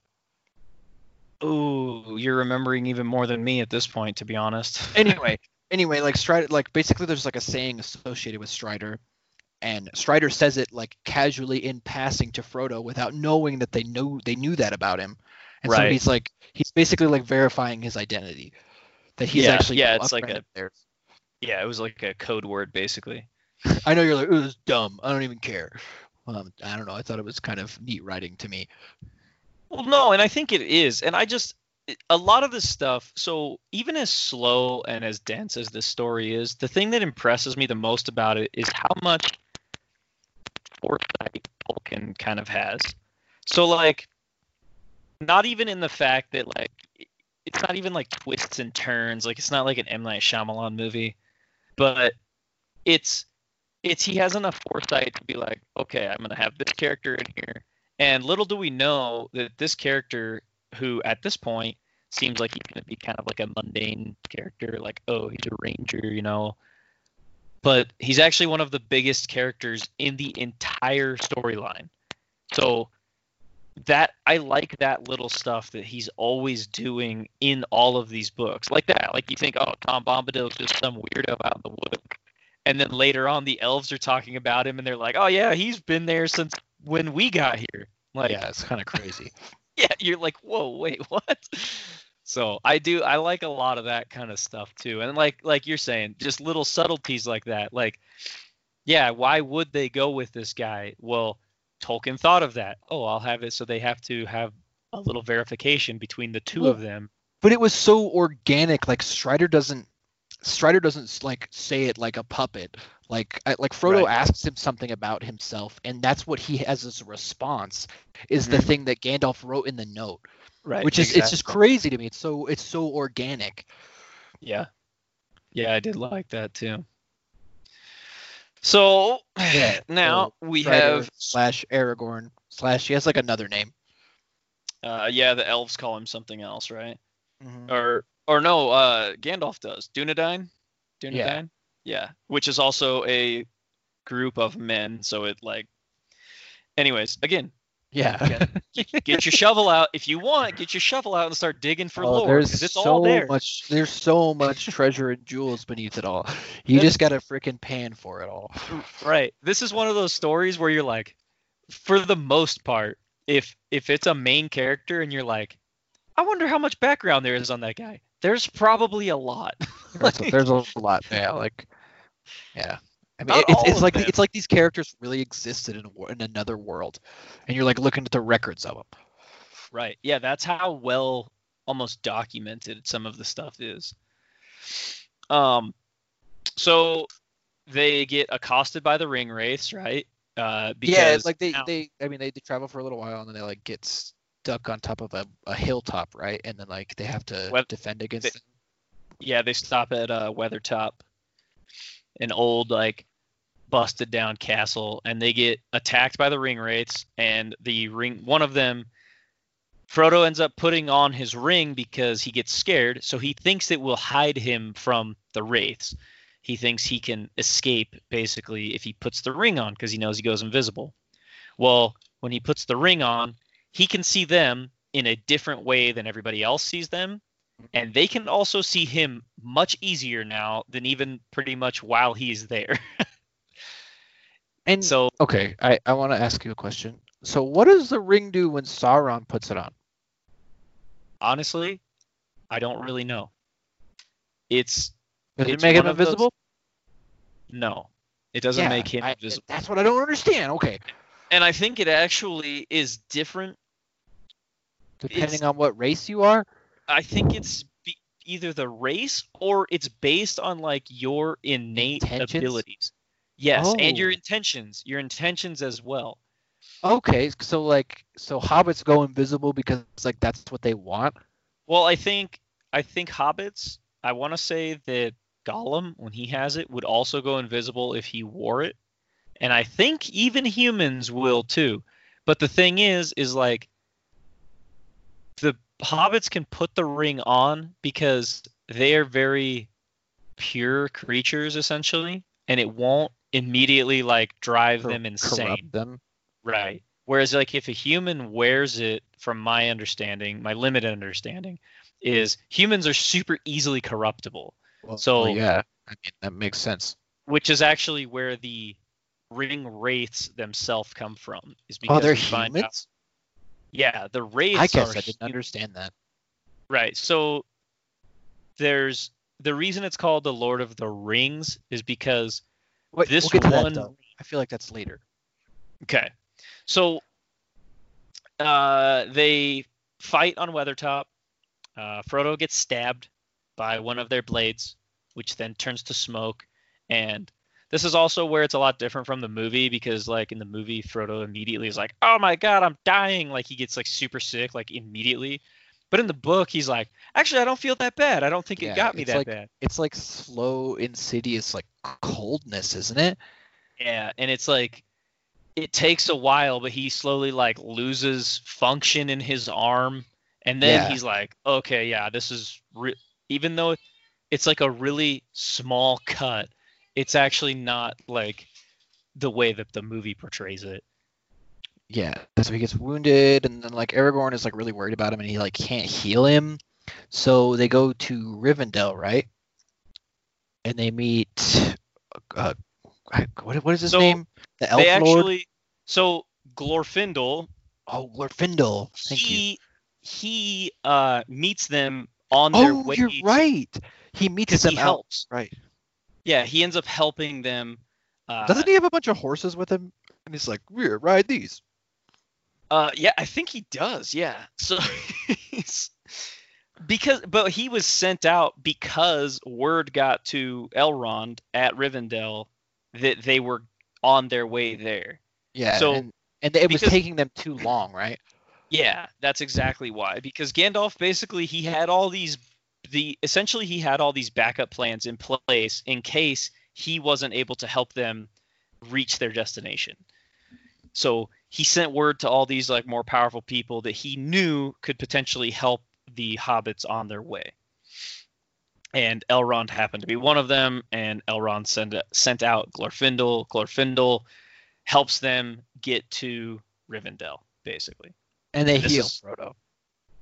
Oh, you're remembering even more than me at this point, to be honest. Anyway, anyway, like Strider, like basically there's like a saying associated with Strider, and Strider says it like casually in passing to Frodo without knowing that they know they knew that about him, and so he's like he's basically like verifying his identity, that he's Yeah, actually yeah, it's like a- of theirs. yeah, it was like a code word, basically. I know you're like, it was dumb. I don't even care. Um, I don't know. I thought it was kind of neat writing to me. Well, no, and I think it is, and I just a lot of this stuff. So even as slow and as dense as this story is, the thing that impresses me the most about it is how much foresight Tolkien kind of has. So like, not even in the fact that like it's not even like twists and turns. Like it's not like an M Night Shyamalan movie, but it's it's he has enough foresight to be like, okay, I'm gonna have this character in here, and little do we know that this character, who at this point seems like he's gonna be kind of like a mundane character, like oh he's a ranger, you know, but he's actually one of the biggest characters in the entire storyline. So that I like that little stuff that he's always doing in all of these books. Like that. Like you think, oh, Tom Bombadil's just some weirdo out in the woods. And then later on the elves are talking about him and they're like, Oh yeah, he's been there since when we got here. Like yeah, it's kind of crazy. yeah, you're like, Whoa, wait, what? So I do I like a lot of that kind of stuff too. And like like you're saying, just little subtleties like that. Like, yeah, why would they go with this guy? Well, Tolkien thought of that. Oh, I'll have it so they have to have a little verification between the two Well, of them. but it was so organic. Like Strider doesn't Strider doesn't like say it like a puppet. Like I, like Frodo Right. asks him something about himself, and that's what he has as a response. Is the Mhm. thing that Gandalf wrote in the note, Right. which is it's just crazy to me. It's so it's so organic. Yeah. Yeah, I did like that too. So Yeah, now we Strider have slash Aragorn slash he has like another name. uh yeah, the elves call him something else, right? Mhm. Or or no, uh Gandalf does. Dunedain? Dunedain? Yeah. Yeah. Which is also a group of men, so it like anyways, again, Yeah. get your shovel out if you want, get your shovel out and start digging for Oh, lore there's it's so all there. much. There's so much treasure and jewels beneath it all. You That's- just got to freaking pan for it all. Right. This is one of those stories where you're like, for the most part, if if it's a main character and you're like, I wonder how much background there is on that guy. There's probably a lot. There's, a, there's a lot. Yeah, like, yeah. I mean, it's, it's like them. it's like these characters really existed in a, in another world, and you're like looking at the records of them. right. Yeah, that's how well almost documented some of the stuff is. Um so they get accosted by the ring wraiths, right? Uh, because yeah, like they, now- they I mean they, they travel for a little while and then they like get stuck on top of a, a hilltop, right? And then like they have to Well, defend against they- yeah, they stop at uh, Weathertop, an old like busted down castle, and they get attacked by the ring wraiths. And the ring, one of them, Frodo ends up putting on his ring because he gets scared. So he thinks it will hide him from the wraiths. He thinks he can escape basically if he puts the ring on because he knows he goes invisible. Well, when he puts the ring on, he can see them in a different way than everybody else sees them and they can also see him much easier now than even pretty much while he's there. And so okay, I, I want to ask you a question. So what does the ring do when Sauron puts it on? honestly, I don't really know. It's Does it It's make him one of those- invisible? no, it doesn't Yeah, make him I- invisible, That's what I don't understand. Okay, and I think it actually is different. depending It's- on what race you are. I think it's be, either the race or it's based on like your innate Intentions? abilities. Yes, and your Oh. intentions, your intentions as well. Okay, so like so hobbits go invisible because like that's what they want. Well, I think I think hobbits. I want to say that Gollum, when he has it, would also go invisible if he wore it, and I think even humans will too. But the thing is, is like the hobbits can put the ring on because they are very pure creatures essentially, and it won't immediately like drive them insane. Corrupt them. Right. Whereas like if a human wears it, from my understanding, my limited understanding, is humans are super easily corruptible, Well, So- well, yeah, I mean that makes sense. which is actually where the ring wraiths themselves come from. Is because Oh, they're we find out- humans. yeah, the wraiths I guess I didn't hu- understand that. right. So there's the reason it's called the Lord of the Rings is because Wait, this we'll one that. I feel like that's later. Okay. So uh, they fight on Weathertop. Uh, Frodo gets stabbed by one of their blades, which then turns to smoke. And this is also where it's a lot different from the movie because, like, in the movie, Frodo immediately is like, "Oh my god, I'm dying!" Like he gets like super sick, like immediately. But in the book, he's like, "Actually, I don't feel that bad. I don't think Yeah, it got me that like- bad." It's like slow, insidious, like coldness, isn't it? Yeah, and it's like it takes a while, but he slowly like loses function in his arm, and then Yeah. he's like, okay, yeah, this is re-. even though it's like a really small cut, it's actually not like the way that the movie portrays it. Yeah. So he gets wounded, and then like Aragorn is like really worried about him, and he like can't heal him. So they go to Rivendell, right? And they meet. Uh, what what is his So, name? The elf they lord. actually so Glorfindel, Oh, Glorfindel. Thank you. he he uh meets them on their way. Oh, you're right. He meets them he out. helps. Right. Yeah, he ends up helping them. Uh, Doesn't he have a bunch of horses with him? And he's like, "Here, ride these." Uh, yeah, I think he does. Yeah. So he's because, but he was sent out because word got to Elrond at Rivendell that they were on their way there. Yeah. So- and, and it was taking them too long, right? Yeah, that's exactly why. Because Gandalf basically he had all these the essentially he had all these backup plans in place in case he wasn't able to help them reach their destination. So he sent word to all these like more powerful people that he knew could potentially help the hobbits on their way. And Elrond happened to be one of them, and Elrond sent sent out Glorfindel. Glorfindel helps them get to Rivendell, basically And they This heal is- Frodo.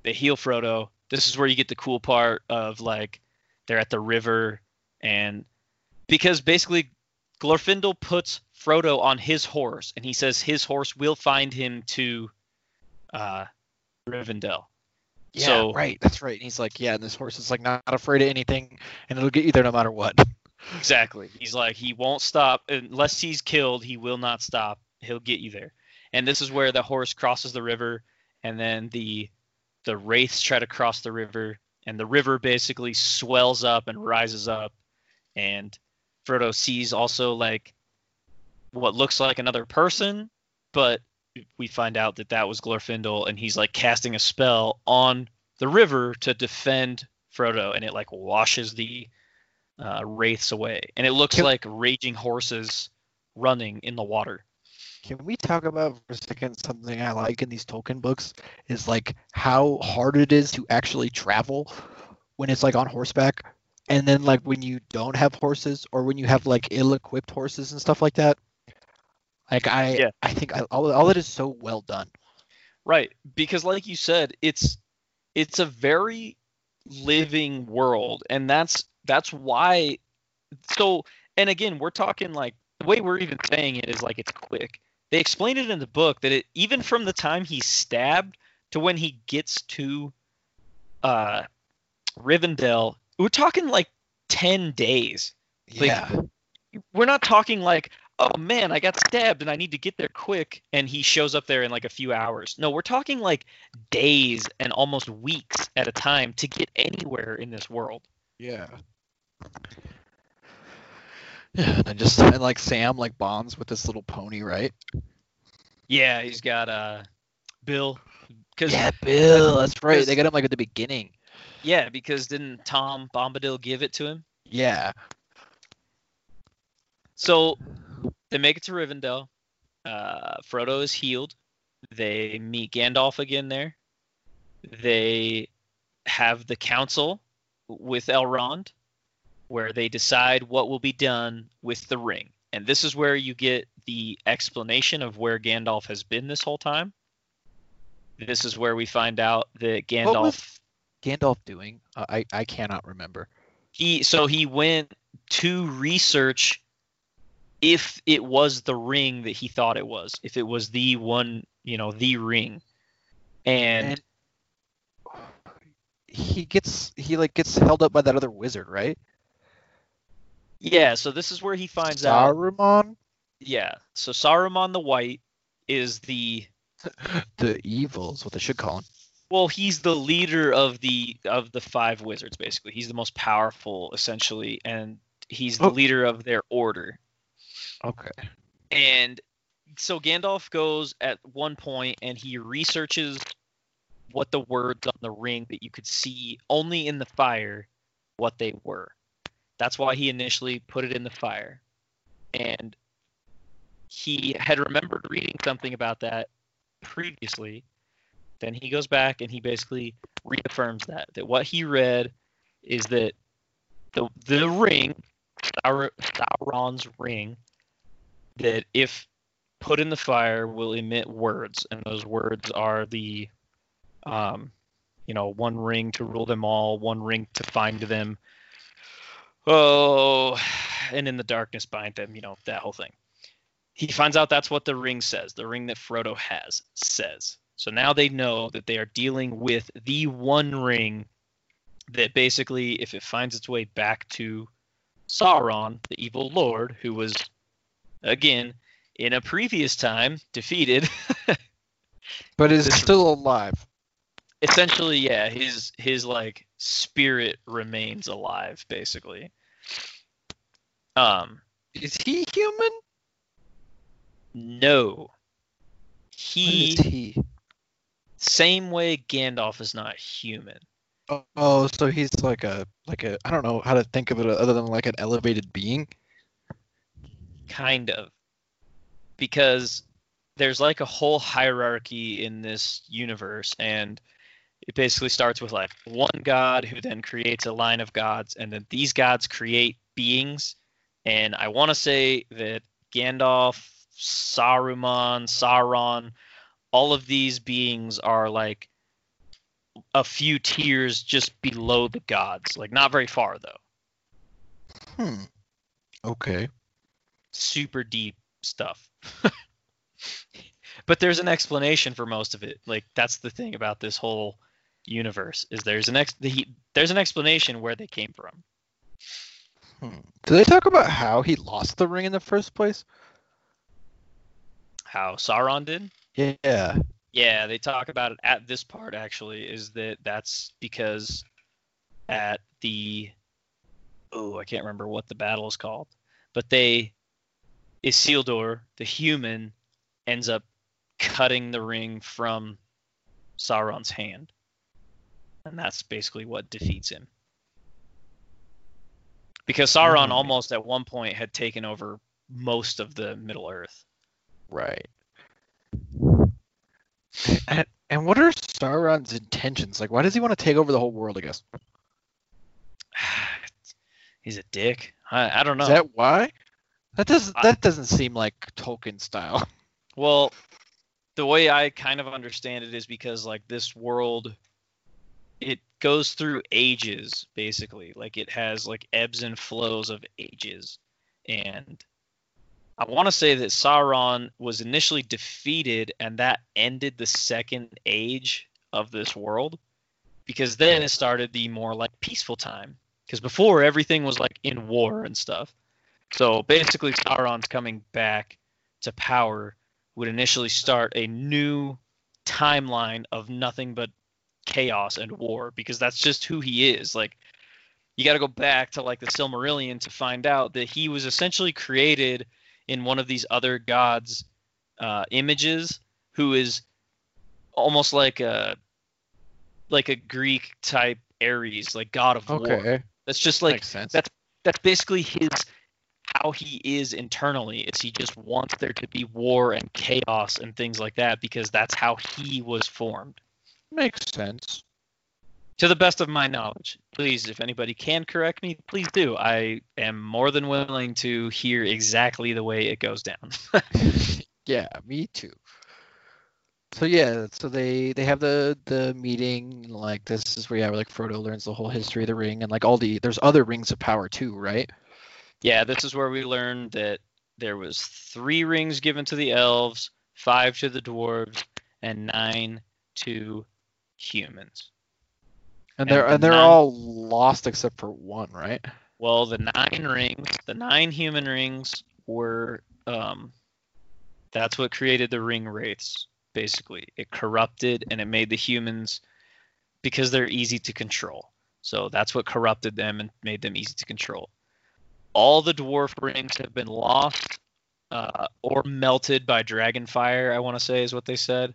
They heal Frodo. This is where you get the cool part of like they're at the river and because basically Glorfindel puts Frodo on his horse and he says his horse will find him to uh Rivendell. Yeah, So- right. That's right. And he's like, "Yeah, and this horse is like not afraid of anything, and it'll get you there no matter what." Exactly. He's like he won't stop unless he's killed, he will not stop. He'll get you there. And this is where the horse crosses the river and then the the wraiths try to cross the river and the river basically swells up and rises up and Frodo sees also like what looks like another person, but we find out that that was Glorfindel, and he's like casting a spell on the river to defend Frodo, and it like washes the uh, wraiths away, and it looks like raging horses running in the water. Can we talk about for a second something I like in these Tolkien books is like how hard it is to actually travel when it's like on horseback, and then like when you don't have horses or when you have like ill-equipped horses and stuff like that. Like I, Yeah. I think I, all all it is so well done. Right, because like you said, it's it's a very living world, and that's that's why. So, and again, we're talking like the way we're even saying it is like it's quick. They explain it in the book that it even from the time he's stabbed to when he gets to uh Rivendell, we're talking like ten days. Like, Yeah, We're not talking like, oh man, I got stabbed and I need to get there quick, and he shows up there in like a few hours. No, we're talking like days and almost weeks at a time to get anywhere in this world. yeah. Yeah, and just and like Sam like bonds with this little pony, right? Yeah, he's got uh Bill because Yeah, Bill. That's right. They got him like at the beginning. yeah, because didn't Tom Bombadil give it to him? Yeah. So they make it to Rivendell. Uh, Frodo is healed. They meet Gandalf again there. They have the council with Elrond, where they decide what will be done with the ring. And this is where you get the explanation of where Gandalf has been this whole time. This is where we find out that Gandalf Gandalf doing? Uh, I I cannot remember. he so he went to research if it was the ring that he thought it was if it was the one you know the ring and, And he gets he like gets held up by that other wizard, right? Yeah so this is where he finds out Saruman, yeah so saruman the white is the the evil is what they should call him. well he's the leader of the of the five wizards basically he's the most powerful essentially and he's the Oh. leader of their order Okay. And so Gandalf goes at one point and he researches what the words on the ring that you could see only in the fire what they were. That's why he initially put it in the fire. And he had remembered reading something about that previously. Then he goes back and he basically reaffirms that that what he read is that the the ring, Saur- Sauron's ring, that if put in the fire will emit words, and those words are the, um, you know, one ring to rule them all, one ring to find them. Oh, and in the darkness bind them. You know that whole thing. He finds out that's what the ring says. The ring that Frodo has says. So now they know that they are dealing with the one ring that basically, if it finds its way back to Sauron, the evil lord, who was again in a previous time defeated But is still alive. essentially yeah his his like spirit remains alive basically um Is he human? no he he? same way gandalf is not human Oh, oh, so he's like a like a I don't know how to think of it other than like an elevated being. kind of because there's like a whole hierarchy in this universe and it basically starts with like one god who then creates a line of gods and then these gods create beings and i want to say that gandalf saruman sauron all of these beings are like a few tiers just below the gods like not very far though Hmm. Okay. super deep stuff. but there's an explanation for most of it. Like that's the thing about this whole universe is there's an ex the, there's an explanation where they came from. Hmm. Do they talk about how he lost the ring in the first place? How Sauron did? Yeah. Yeah, they talk about it at this part actually is that that's because at the oh, I can't remember what the battle is called. but they Isildur, the human, ends up cutting the ring from Sauron's hand. And that's basically what defeats him. Because Sauron Mm. almost at one point had taken over most of the Middle Earth. Right. And, and what are Sauron's intentions? Like, why does he want to take over the whole world? I guess He's a dick. I, I don't know. is that why? That doesn't I- that doesn't seem like Tolkien style. Well, the way I kind of understand it is because like this world it goes through ages basically. Like it has like ebbs and flows of ages. And I want to say that Sauron was initially defeated and that ended the second age of this world because then it started the more like peaceful time because before everything was like in war and stuff. So basically Sauron's coming back to power would initially start a new timeline of nothing but chaos and war because that's just who he is. Like you got to go back to like the Silmarillion to find out that he was essentially created in one of these other gods' uh, images, who is almost like a like a Greek type Ares, like god of war. Okay, That's just like makes sense. that's that's basically his how he is internally is he just wants there to be war and chaos and things like that because that's how he was formed makes sense. to the best of my knowledge please if anybody can correct me please do i am more than willing to hear exactly the way it goes down Yeah, me too. So yeah, so they they have the the meeting and, like this is where yeah, like Frodo learns the whole history of the ring and like all the there's other rings of power too, right? yeah this is where we learned that there was three rings given to the elves five to the dwarves and nine to humans And And they're the and they're nine- all lost except for one, right? Well, the nine rings, the nine human rings were um that's what created the ring wraiths, basically. It corrupted and it made the humans because they're easy to control. So that's what corrupted them and made them easy to control. All the dwarf rings have been lost uh, or melted by dragon fire, I want to say is what they said.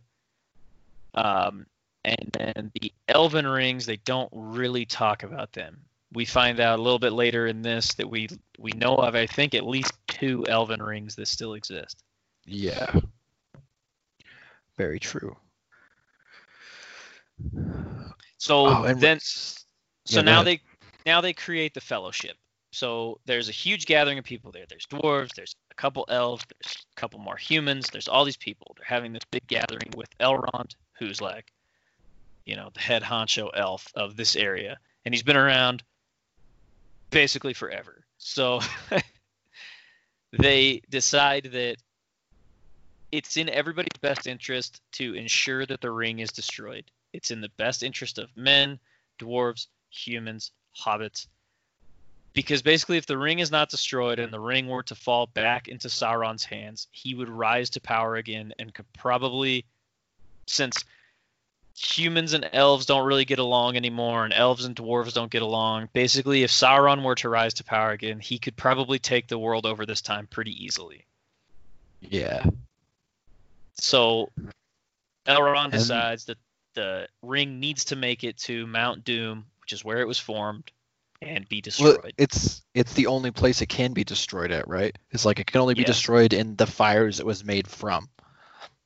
Um, and then the elven rings, they don't really talk about them we find out a little bit later in this that we we know of I think at least two elven rings that still exist. Yeah. Very true. So oh, then so yeah, now they now they create the fellowship. So there's a huge gathering of people there. There's dwarves, there's a couple elves, there's a couple more humans, there's all these people. They're having this big gathering with Elrond, who's like, you know, the head honcho elf of this area. And he's been around basically forever. So they decide that it's in everybody's best interest to ensure that the ring is destroyed. It's in the best interest of men, dwarves, humans, hobbits. Because basically, if the ring is not destroyed and the ring were to fall back into Sauron's hands, he would rise to power again and could probably, since humans and elves don't really get along anymore, and elves and dwarves don't get along, basically, if Sauron were to rise to power again, he could probably take the world over this time pretty easily. Yeah. So Elrond decides that the ring needs to make it to Mount Doom, which is where it was formed, and be Well, destroyed. it's it's the only place it can be destroyed at, right? It's like it can only be destroyed in the fires it was made from.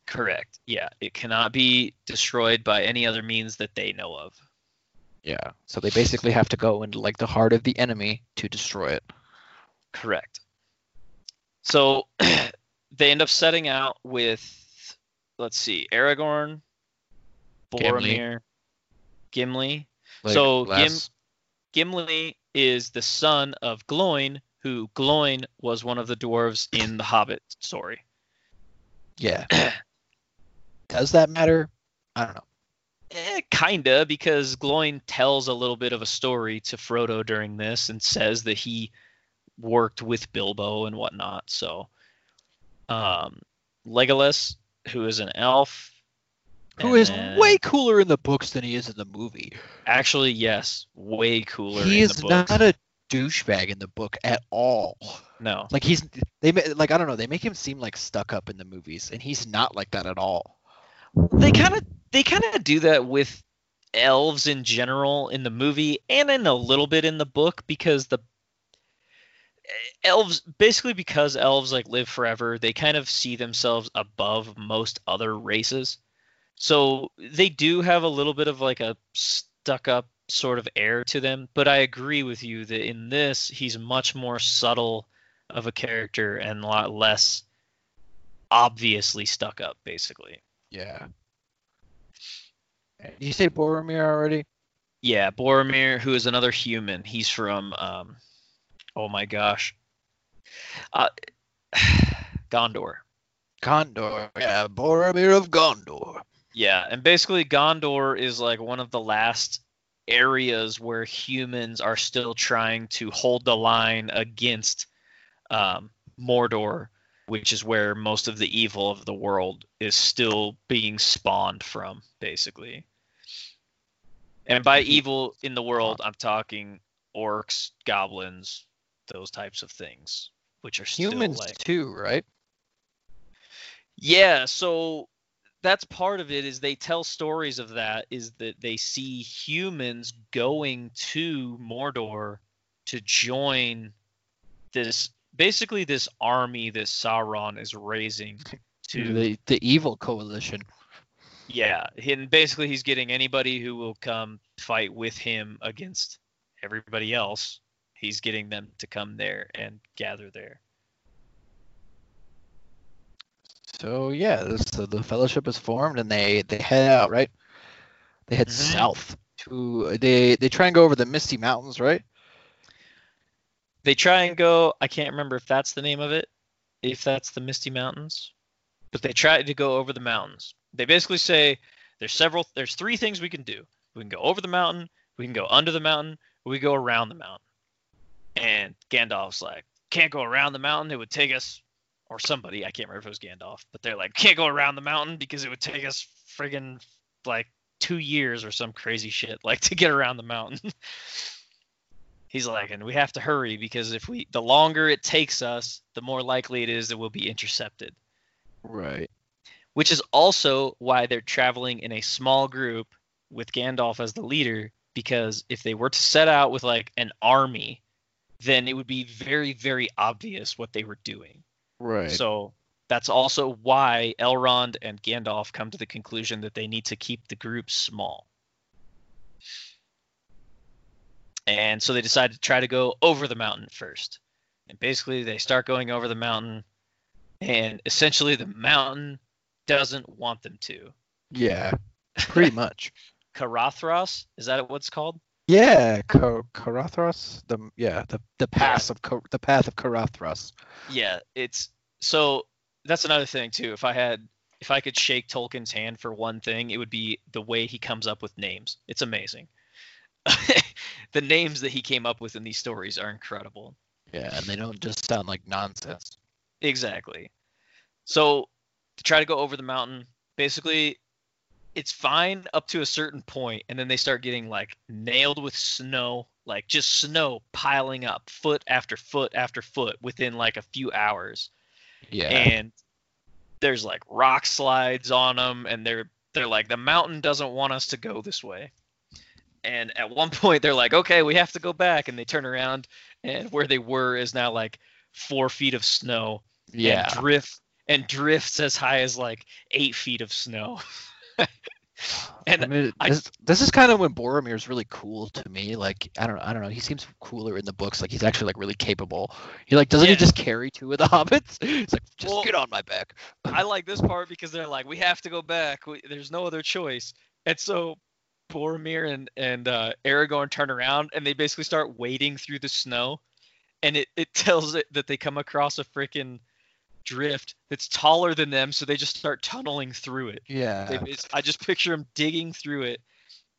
Correct. Yeah, it cannot be destroyed by any other means that they know of. Yeah. So they basically have to go into like the heart of the enemy to destroy it. Correct. So they end up setting out with, let's see, Aragorn, Boromir, Gimli. Like, So, Gim- Gimli is the son of Gloin, who Gloin was one of the dwarves in the Hobbit story. yeah. Does that matter? I don't know. Eh, kinda, because Gloin tells a little bit of a story to Frodo during this and says that he worked with Bilbo and whatnot. So, um, Legolas, who is an elf, who is then- way cooler in the books than he is in the movie. actually yes, way cooler. He in is the books. not a douchebag in the book at all. No. Like he's they like I don't know they make him seem like stuck up in the movies, and he's not like that at all. They kind of they kind of do that with elves in general in the movie and in a little bit in the book because the eh, elves basically because elves like live forever they kind of see themselves above most other races. So they do have a little bit of like a stuck up sort of air to them but i agree with you that in this he's much more subtle of a character and a lot less obviously stuck up basically Yeah. Did you say Boromir already? yeah boromir who is another human he's from um oh my gosh uh gondor Gondor. Yeah, Boromir of Gondor. Yeah, and basically Gondor is like one of the last areas where humans are still trying to hold the line against um, Mordor, which is where most of the evil of the world is still being spawned from, basically. And by mm-hmm. evil in the world, uh-huh. I'm talking orcs, goblins, those types of things, which are still Humans like too, right? yeah, so that's part of it is they tell stories of that is that they see humans going to Mordor to join this basically this army that Sauron is raising to the the evil coalition. yeah, and basically he's getting anybody who will come fight with him against everybody else. He's getting them to come there and gather there. So yeah, this, so the fellowship is formed, and they they head out, right? They head Mhm. south to they they try and go over the Misty Mountains, right? They try and go. I can't remember if that's the name of it, if that's the Misty Mountains, but they try to go over the mountains. They basically say there's several. There's three things we can do. We can go over the mountain. We can go under the mountain. We go around the mountain. And Gandalf's like, can't go around the mountain. It would take us, or somebody. I can't remember if it was Gandalf, but they're like, can't go around the mountain because it would take us friggin' like two years or some crazy shit like to get around the mountain. He's like, and we have to hurry because if we, the longer it takes us, the more likely it is that we'll be intercepted. Right. Which is also why they're traveling in a small group with Gandalf as the leader, because if they were to set out with like an army, then it would be very, very obvious what they were doing. Right. So that's also why Elrond and Gandalf come to the conclusion that they need to keep the group small. And so they decide to try to go over the mountain first. And basically, they start going over the mountain, and essentially, the mountain doesn't want them to. yeah, pretty much. Caradhras, is that what it's called? Yeah, Kar- Caradhras. The yeah, the the path of Kar- the path of Caradhras. Yeah, it's so that's another thing too. If I had if I could shake Tolkien's hand for one thing, it would be the way he comes up with names. It's amazing. the names that he came up with in these stories are incredible. Yeah, and they don't just sound like nonsense. Exactly. So to try to go over the mountain, basically it's fine up to a certain point and then they start getting like nailed with snow, like just snow piling up foot after foot after foot within like a few hours. Yeah. and there's like rock slides on them and they're they're like the mountain doesn't want us to go this way and at one point they're like okay we have to go back and they turn around and where they were is now like four feet of snow yeah. and drift and drifts as high as like eight feet of snow and I mean, I- this, this is kind of when Boromir is really cool to me. Like, I don't, I don't know. He seems cooler in the books. Like, he's actually like really capable. He like doesn't Yeah. he just carry two of the hobbits? He's like, just Well- get on my back. I like this part because they're like, we have to go back. We, there's no other choice. And so Boromir and and uh, Aragorn turn around and they basically start wading through the snow, and it it tells it that they come across a freaking drift that's taller than them, so they just start tunneling through it. Yeah. bas- I just picture them digging through it,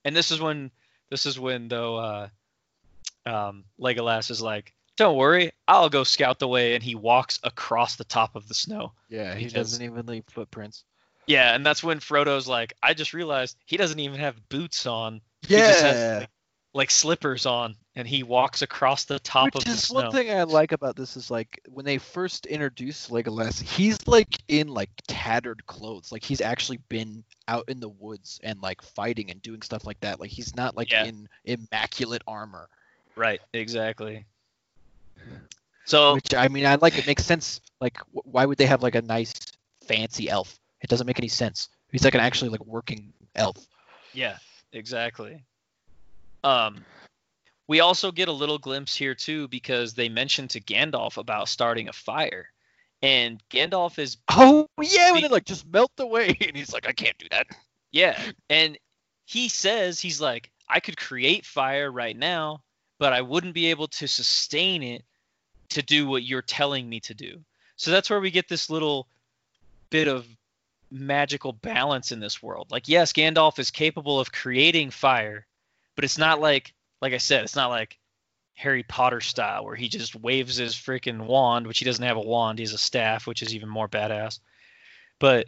and this is when this is when though uh, um, Legolas is like, "Don't worry, I'll go scout the way," and he walks across the top of the snow. Yeah. He doesn't even leave footprints. Yeah, and that's when Frodo's like, I just realized he doesn't even have boots on. He just has, Yeah. like, like slippers on, and he walks across the top Which of the is snow. one thing I like about this is like when they first introduce Legolas, he's like in like tattered clothes. Like he's actually been out in the woods and like fighting and doing stuff like that. Like he's not like Yeah. in immaculate armor. Right, exactly. So Which I mean, I like it makes sense. Like wh- why would they have like a nice fancy elf? It doesn't make any sense. He's like an actually like working elf. Yeah, exactly. Um, we also get a little glimpse here too because they mention to Gandalf about starting a fire, and Gandalf is Oh yeah, when they like just melt away, and he's like, I can't do that. yeah, and he says he's like I could create fire right now, but I wouldn't be able to sustain it to do what you're telling me to do. So that's where we get this little bit of magical balance in this world. Like yes, Gandalf is capable of creating fire, but it's not like like I said, it's not like Harry Potter style where he just waves his freaking wand, which he doesn't have a wand, he has a staff, which is even more badass. But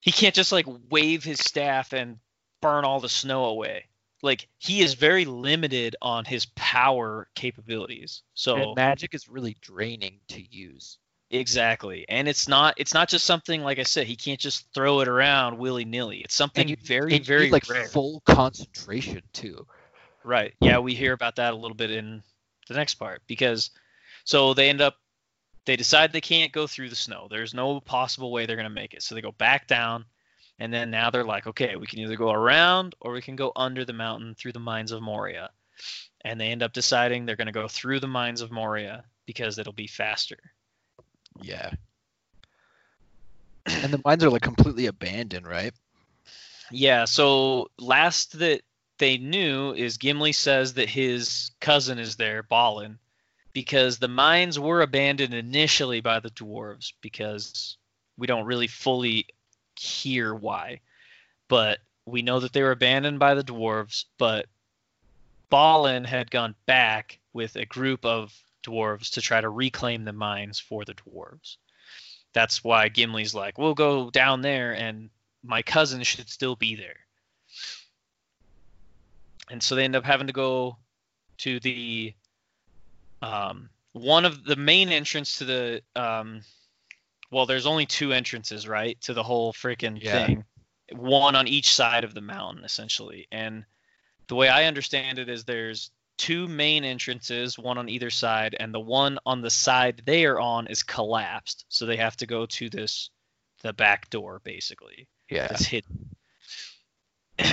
he can't just like wave his staff and burn all the snow away. Like he is very limited on his power capabilities. So And magic is really draining to use. Exactly. And it's not it's not just something like I said, he can't just throw it around willy-nilly. It's something you- very very need, like rare. full concentration too. Right. Yeah, we hear about that a little bit in the next part because so they end up they decide they can't go through the snow. There's no possible way they're going to make it. So they go back down and then now they're like, okay, we can either go around or we can go under the mountain through the mines of Moria. And they end up deciding they're going to go through the mines of Moria because it'll be faster. Yeah. and the mines are like completely abandoned, right? Yeah, so last that they knew is Gimli says that his cousin is there, Balin, because the mines were abandoned initially by the dwarves because we don't really fully hear why. But we know that they were abandoned by the dwarves, but Balin had gone back with a group of dwarves to try to reclaim the mines for the dwarves. That's why Gimli's like, we'll go down there and my cousin should still be there. And so they end up having to go to the um, one of the main entrance to the um, well, there's only two entrances, right, to the whole freaking Yeah. thing. One on each side of the mountain, essentially. And the way I understand it is there's two main entrances, one on either side, and the one on the side they are on is collapsed. So they have to go to this the back door basically. Yeah. That's hidden.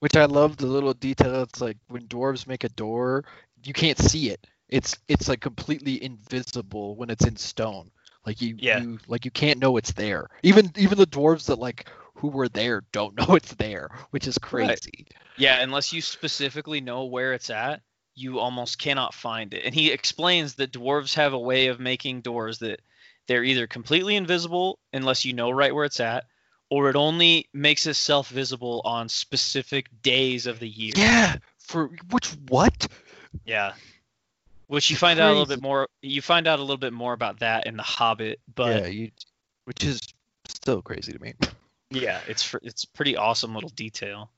Which I love the little detail. It's like when dwarves make a door, you can't see it. It's it's like completely invisible when it's in stone. Like you, Yeah. you like you can't know it's there. Even even the dwarves that like who were there don't know it's there, which is crazy. Yeah, unless you specifically know where it's at, you almost cannot find it. And he explains that dwarves have a way of making doors that they're either completely invisible unless you know right where it's at, or it only makes itself visible on specific days of the year. Yeah. For which what? Yeah. Which you find out a little bit more you find out a little bit more about that in The Hobbit, but yeah, you which is still crazy to me. yeah, it's it's pretty awesome little detail.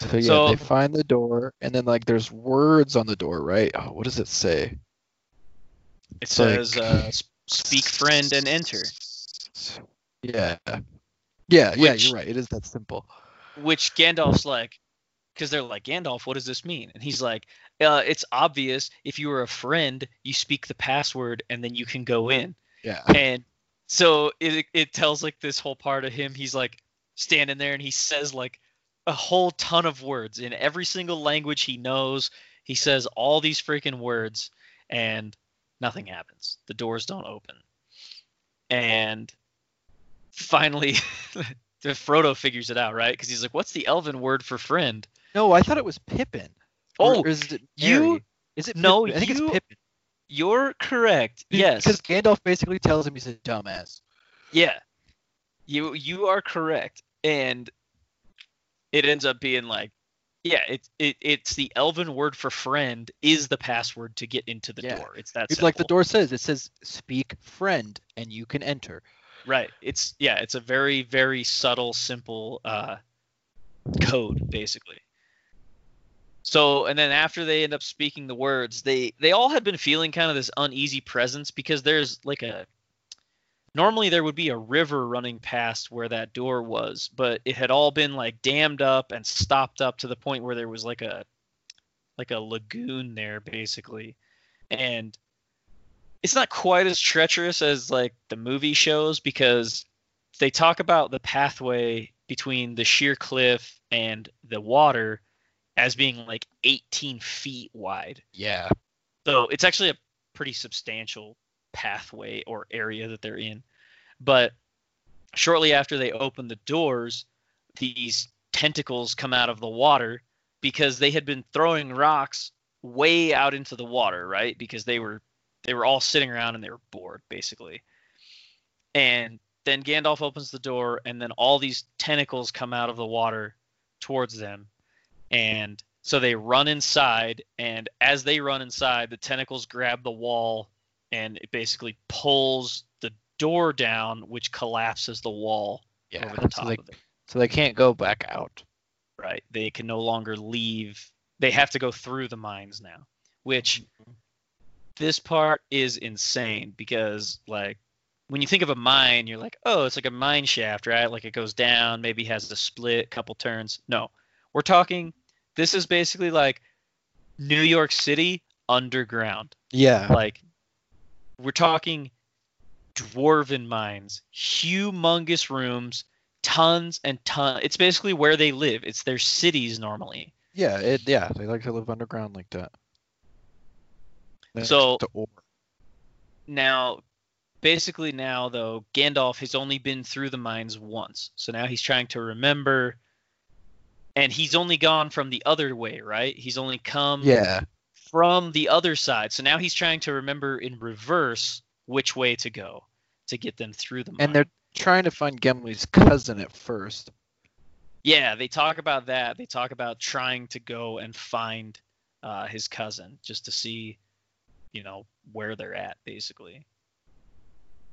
So yeah, So- they find the door and then like there's words on the door, right? Oh, what does it say? It It's like- says uh, speak friend and enter. Yeah. Yeah, yeah, Which- you're right. It is that simple. which Gandalf's like, because they're like, Gandalf, what does this mean? And he's like, uh, it's obvious. If you were a friend, you speak the password and then you can go in. Yeah. And so it it tells like this whole part of him. He's like standing there and he says like a whole ton of words in every single language he knows. He says all these freaking words and nothing happens. The doors don't open. And finally, the Frodo figures it out, right? Because he's like, "What's the Elven word for friend?" No, I thought it was Pippin. Oh, is it you- Is it no, Pippin? I think you- it's Pippin. You're correct. Yes. Because Gandalf basically tells him he's a dumbass. Yeah. You you are correct. And it ends up being like yeah, it's it, it's the elven word for friend is the password to get into the Yeah. door. It's that It's like the door says, it says speak friend and you can enter. Right. It's yeah, it's a very very subtle simple uh code basically. So and then after they end up speaking the words, they they all had been feeling kind of this uneasy presence because there's like a normally there would be a river running past where that door was, but it had all been like dammed up and stopped up to the point where there was like a like a lagoon there basically. And it's not quite as treacherous as like the movie shows because they talk about the pathway between the sheer cliff and the water as being like 18 feet wide. Yeah. So it's actually a pretty substantial pathway or area that they're in. But shortly after they open the doors, these tentacles come out of the water because they had been throwing rocks way out into the water, right? Because they were they were all sitting around and they were bored basically. And then Gandalf opens the door and then all these tentacles come out of the water towards them. And so they run inside and as they run inside, the tentacles grab the wall and it basically pulls the door down which collapses the wall Yeah. over the top so, they, of it. so they can't go back out. right? They can no longer leave. They have to go through the mines now, which this part is insane because like when you think of a mine, you're like, oh, it's like a mine shaft, right? Like it goes down, maybe has a split, couple turns. No, we're talking. This is basically like New York City underground. Yeah. Like we're talking dwarven mines, humongous rooms, tons and tons. It's basically where they live. It's their cities normally. Yeah. It. Yeah. They like to live underground like that. Next So- Now, basically now though, Gandalf has only been through the mines once. So now he's trying to remember and he's only gone from the other way, right? He's only come Yeah. from the other side. So now he's trying to remember in reverse which way to go to get them through the mine. And they're trying to find Gimli's cousin at first. Yeah, they talk about that. They talk about trying to go and find uh, his cousin just to see, you know, where they're at, basically.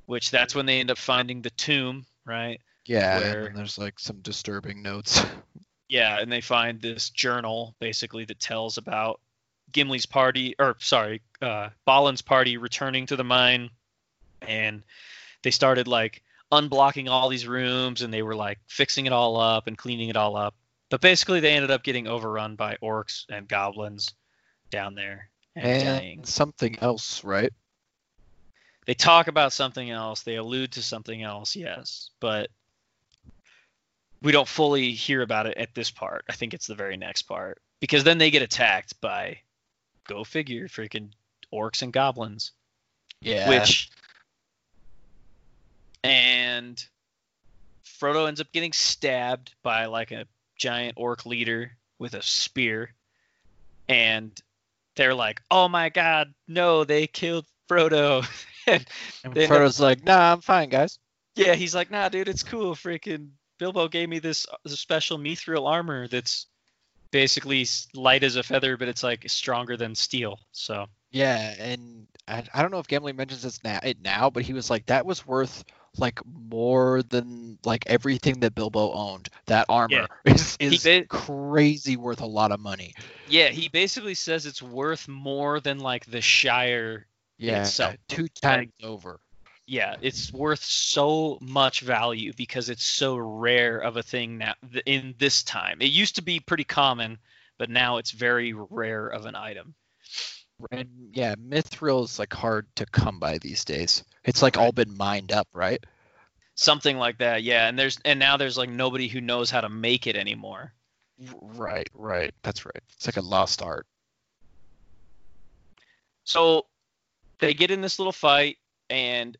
Which that's when they end up finding the tomb, right? Yeah. Where- And there's like some disturbing notes. Yeah, and they find this journal basically that tells about Gimli's party, or sorry, uh, Balin's party returning to the mine, and they started like unblocking all these rooms, and they were like fixing it all up and cleaning it all up. But basically, they ended up getting overrun by orcs and goblins down there and, dying. and something else, right? They talk about something else. They allude to something else, yes, but we don't fully hear about it at this part. I think it's the very next part because then they get attacked by, go figure, freaking orcs and goblins. Yeah. Which, and Frodo ends up getting stabbed by like a giant orc leader with a spear, and they're like, "Oh my God, no! They killed Frodo." and and end up- Frodo's like, nah, I'm fine, guys. yeah, he's like, nah, dude, it's cool. Freaking Bilbo gave me this, uh, this special mithril armor that's basically light as a feather, but it's like stronger than steel. So Yeah, and I, I don't know if Gimli mentions this now, it now, but he was like, that was worth like more than like everything that Bilbo owned. That armor is, He is ba- crazy worth a lot of money. yeah, he basically says it's worth more than like the Shire. Yeah, Itself. two times over. Yeah, it's worth so much value because it's so rare of a thing now in this time. It used to be pretty common, but now it's very rare of an item. And yeah, is like hard to come by these days. It's like all been mined up, right? Something like that, yeah. And there's and now there's like nobody who knows how to make it anymore. Right, right. That's right. It's like a lost art. So they get in this little fight and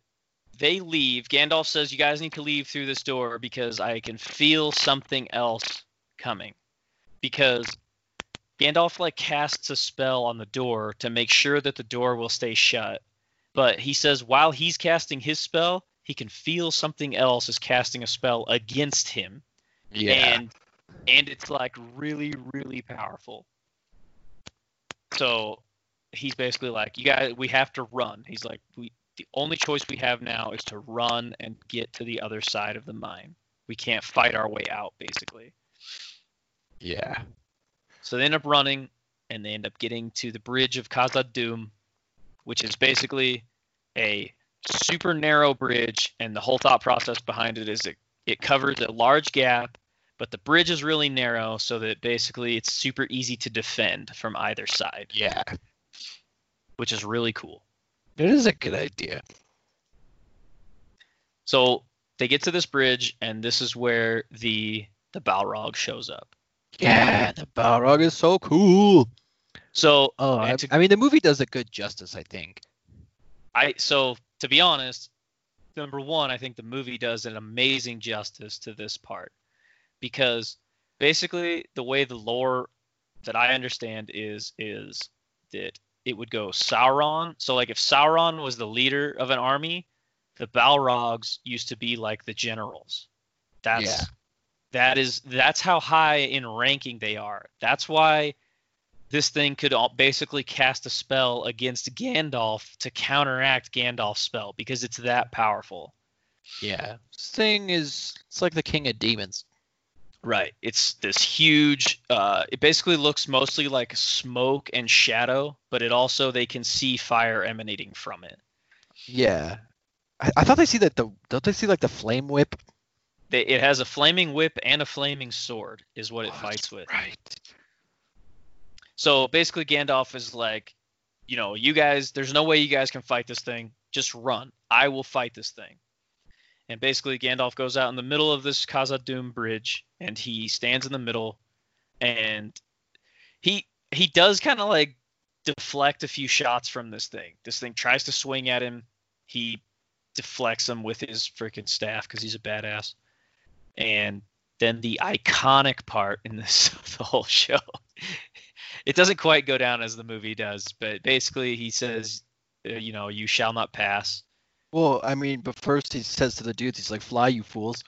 they leave. Gandalf says, You guys need to leave through this door because I can feel something else coming. Because Gandalf like casts a spell on the door to make sure that the door will stay shut. But he says while he's casting his spell, he can feel something else is casting a spell against him. Yeah. And and it's like really, really powerful. So he's basically like, you guys, we have to run. He's like, we the only choice we have now is to run and get to the other side of the mine. We can't fight our way out, basically. yeah. So they end up running, and they end up getting to the bridge of Khazad Dûm, which is basically a super narrow bridge, and the whole thought process behind it is it, it covers a large gap, but the bridge is really narrow, so that basically it's super easy to defend from either side, Yeah, which is really cool. It is a good idea. So they get to this bridge, and this is where the the Balrog shows up. Yeah, the Balrog is so cool. So Oh, I, to- I mean, the movie does a good justice, I think. I so to be honest, number one, I think the movie does an amazing justice to this part because basically the way the lore that I understand is is that it would go Sauron. So like if Sauron was the leader of an army, the Balrogs used to be like the generals. That's Yeah. that is that's how high in ranking they are. That's why this thing could basically cast a spell against Gandalf to counteract Gandalf's spell because it's that powerful. Yeah, this thing is it's like the king of demons. Right. It's this huge. Uh, it basically looks mostly like smoke and shadow, but it also they can see fire emanating from it. Yeah, I, I thought they see that the don't they see like the flame whip? They, it has a flaming whip and a flaming sword, is what it Oh, fights with. Right. So basically, Gandalf is like, you know, you guys, there's no way you guys can fight this thing. Just run. I will fight this thing. And basically, Gandalf goes out in the middle of this Khazad Dûm bridge, and he stands in the middle, and he he does kind of like deflect a few shots from this thing. This thing tries to swing at him. He deflects them with his freaking staff because he's a badass. And then the iconic part in this the whole show it doesn't quite go down as the movie does, but basically he says, you know, you shall not pass. Well, I mean, but first he says to the dudes, he's like, "Fly, you fools,"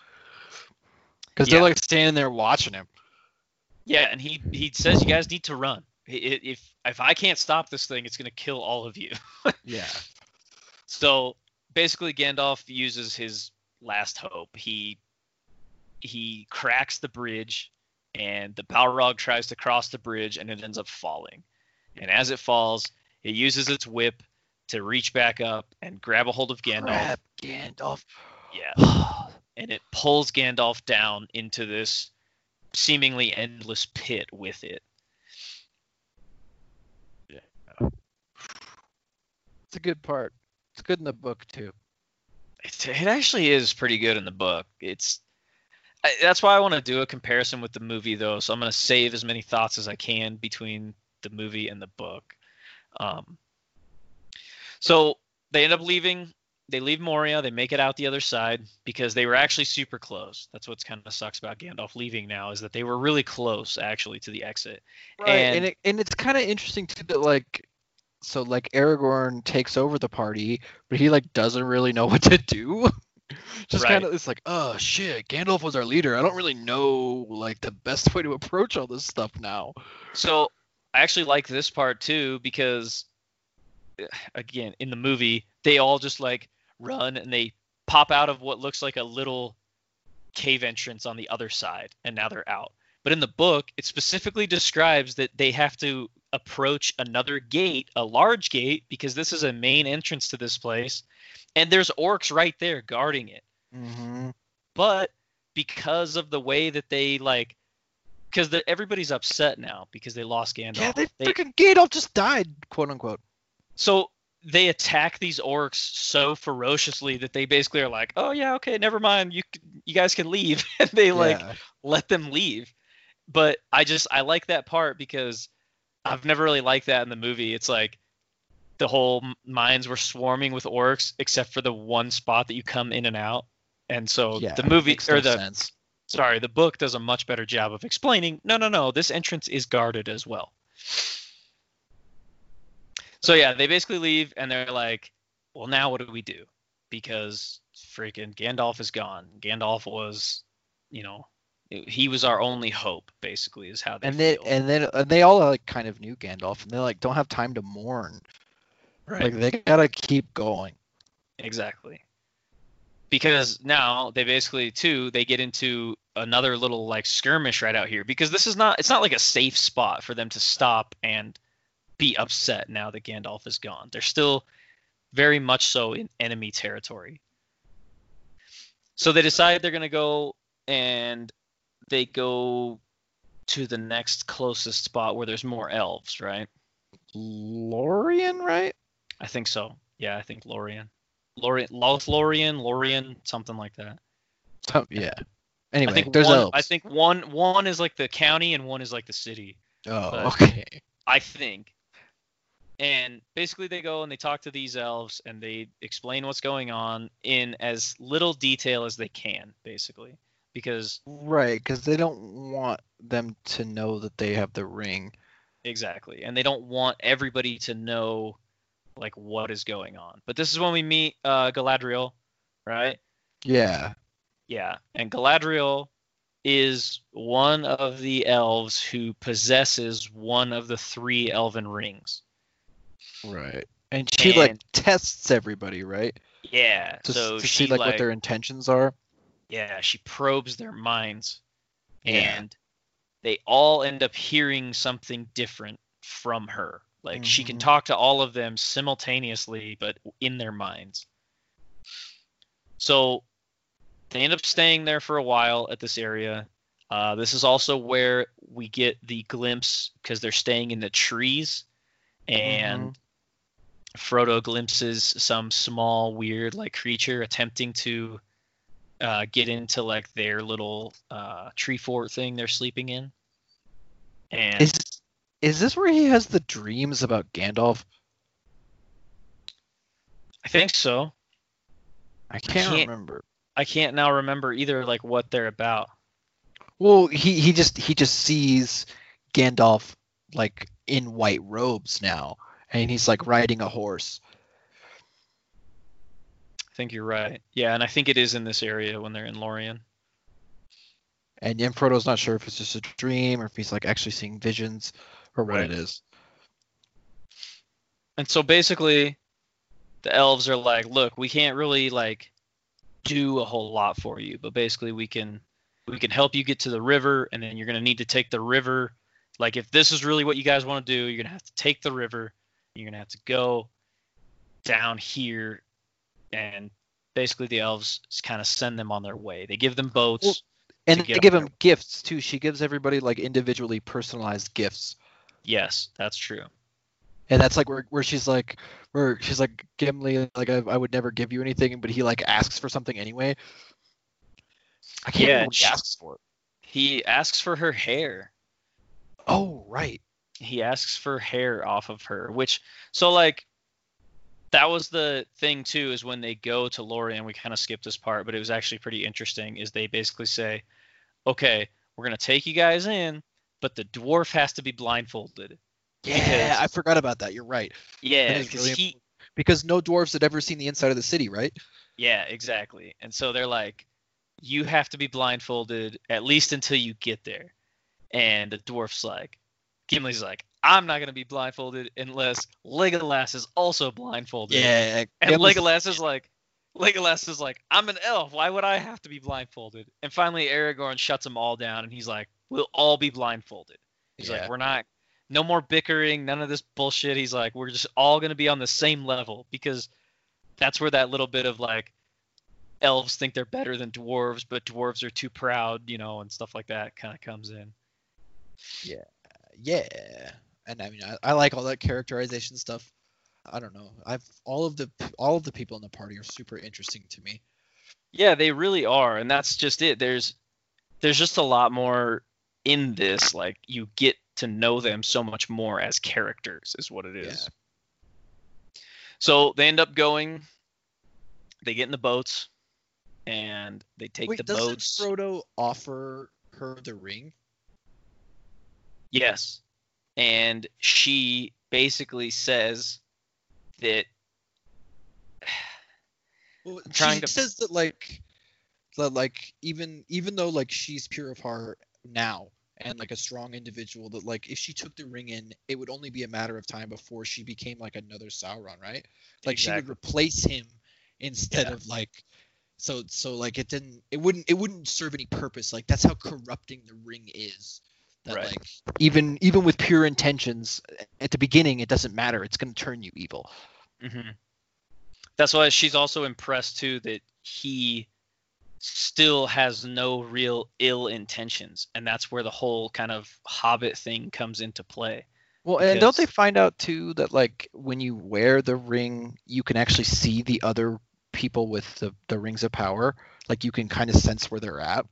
because Yeah. they're like standing there watching him. Yeah, and he he says you guys need to run. If if I can't stop this thing, it's gonna kill all of you. Yeah. So basically, Gandalf uses his last hope. He he cracks the bridge, and the Balrog tries to cross the bridge, and it ends up falling. And as it falls, it uses its whip to reach back up and grab a hold of Gandalf. Grab Gandalf. Yeah. and it pulls Gandalf down into this seemingly endless pit with it. Yeah. It's a good part. It's good in the book too. It, it actually is pretty good in the book. It's I, that's why I want to do a comparison with the movie though. So I'm going to save as many thoughts as I can between the movie and the book. Um, so they end up leaving. They leave Moria. They make it out the other side because they were actually super close. That's what's kind of sucks about Gandalf leaving now is that they were really close actually to the exit. Right, and And- it, and it's kind of interesting too that like, so like Aragorn takes over the party, but he like doesn't really know what to do. Just Right. kind of it's like, oh shit, Gandalf was our leader. I don't really know like the best way to approach all this stuff now. So I actually like this part too because again in the movie they all just like run and they pop out of what looks like a little cave entrance on the other side and now they're out. But in the book it specifically describes that they have to approach another gate, a large gate because this is a main entrance to this place and there's orcs right there guarding it Mm-hmm. but because of the way that they like because everybody's upset now because they lost Gandalf. Yeah, they, They- freaking Gandalf just died, quote unquote. So they attack these orcs so ferociously that they basically are like, "Oh yeah, okay, never mind. You you guys can leave." and they like let them leave. But I just I like that part because I've never really liked that in the movie. It's like the whole mines were swarming with orcs except for the one spot that you come in and out. And so yeah, the movie or the sense. sorry, the book does a much better job of explaining. No, no, no. This entrance is guarded as well. So yeah, they basically leave and they're like, "Well, now what do we do?" Because freaking Gandalf is gone. Gandalf was, you know, he was our only hope. Basically, is how they and then feel. and then and they all like kind of knew Gandalf, and they like don't have time to mourn. right. Like they gotta keep going. Exactly. Because now they basically too they get into another little like skirmish right out here because this is not it's not like a safe spot for them to stop and be upset now that Gandalf is gone. They're still very much so in enemy territory. So they decide they're going to go and they go to the next closest spot where there's more elves, right? Lorien, right? I think so. Yeah, I think Lorien. Lorien, Lothlorien, Lorien, something like that. Oh, yeah. Anyway, I think there's one, elves. I think one one is like the county and one is like the city. oh, but- okay. I think. And basically, they go and they talk to these elves and they explain what's going on in as little detail as they can, basically. Because, Right, because they don't want them to know that they have the ring. exactly. And they don't want everybody to know, like, what is going on. But this is when we meet uh, Galadriel, right? Yeah. Yeah. And Galadriel is one of the elves who possesses one of the three elven rings. Right. And she like tests everybody, right? Yeah. To, so to she see like, what their intentions are. Yeah, she probes their minds, Yeah. and they all end up hearing something different from her. Like she can Mhm. talk to all of them simultaneously, but in their minds. So they end up staying there for a while at this area. Uh, this is also where we get the glimpse because they're staying in the trees, and Frodo glimpses some small, weird, like creature attempting to uh, get into like their little uh, tree fort thing they're sleeping in. And Is is this where he has the dreams about Gandalf? I think so. I can't, can't- remember. I can't now remember either like what they're about. Well, he he just he just sees Gandalf like in white robes now, and he's like riding a horse. I think you're right. Yeah, and I think it is in this area when they're in Lorien. And then Frodo's not sure if it's just a dream or if he's like actually seeing visions or what Right. it is. And so basically, the elves are like, "Look, we can't really like do a whole lot for you, but basically we can we can help you get to the river, and then you're gonna need to take the river. Like if this is really what you guys want to do, you're gonna have to take the river. You're gonna have to go down here, and basically the elves kind of send them on their way. They give them boats. Well, And they give them gifts too. She gives everybody like individually personalized gifts. yes, that's true. And that's like where, where she's like, where she's like, Gimli, like I, I would never give you anything, but he like asks for something anyway. I can't Yeah, remember what he she- asks for. He asks for her hair. Oh right. he asks for hair off of her which so like that was the thing too is when they go to Lorien we kind of skipped this part but it was actually pretty interesting is they basically say okay we're going to take you guys in but the dwarf has to be blindfolded Yeah, Because- I forgot about that. You're right. yeah because really he Because no dwarves had ever seen the inside of the city, right? yeah exactly and so they're like you have to be blindfolded at least until you get there and the dwarf's like Gimli's like I'm not going to be blindfolded unless Legolas is also blindfolded Yeah. And Gimli's- Legolas is like, Legolas is like, I'm an elf. Why would I have to be blindfolded? And finally, Aragorn shuts them all down, and he's like, we'll all be blindfolded. He's Yeah. like, we're not, no more bickering, none of this bullshit. He's like, we're just all gonna be on the same level because that's where that little bit of like, elves think they're better than dwarves, but dwarves are too proud, you know, and stuff like that kind of comes in. Yeah yeah. and i mean I, I like all that characterization stuff i don't know i've all of the all of the people in the party are super interesting to me Yeah, they really are, and that's just it. There's there's just a lot more in this. Like you get to know them so much more as characters, is what it is. Yeah. So they end up going. They get in the boats, and they take wait the doesn't boats. frodo offer her the ring Yes, and she basically says that well, trying she to- says that like that like even even though like she's pure of heart now and like a strong individual that like if she took the ring in it would only be a matter of time before she became like another sauron right like she would replace him instead Yeah. of like So so like it didn't it wouldn't it wouldn't serve any purpose. Like that's how corrupting the ring is. That Right. like even even with pure intentions at the beginning it doesn't matter. It's gonna turn you evil. hmm That's why she's also impressed too that he still has no real ill intentions, and that's where the whole kind of Hobbit thing comes into play. Well, and don't they find out too that like when you wear the ring, you can actually see the other people with the, the rings of power. Like you can kind of sense where they're at.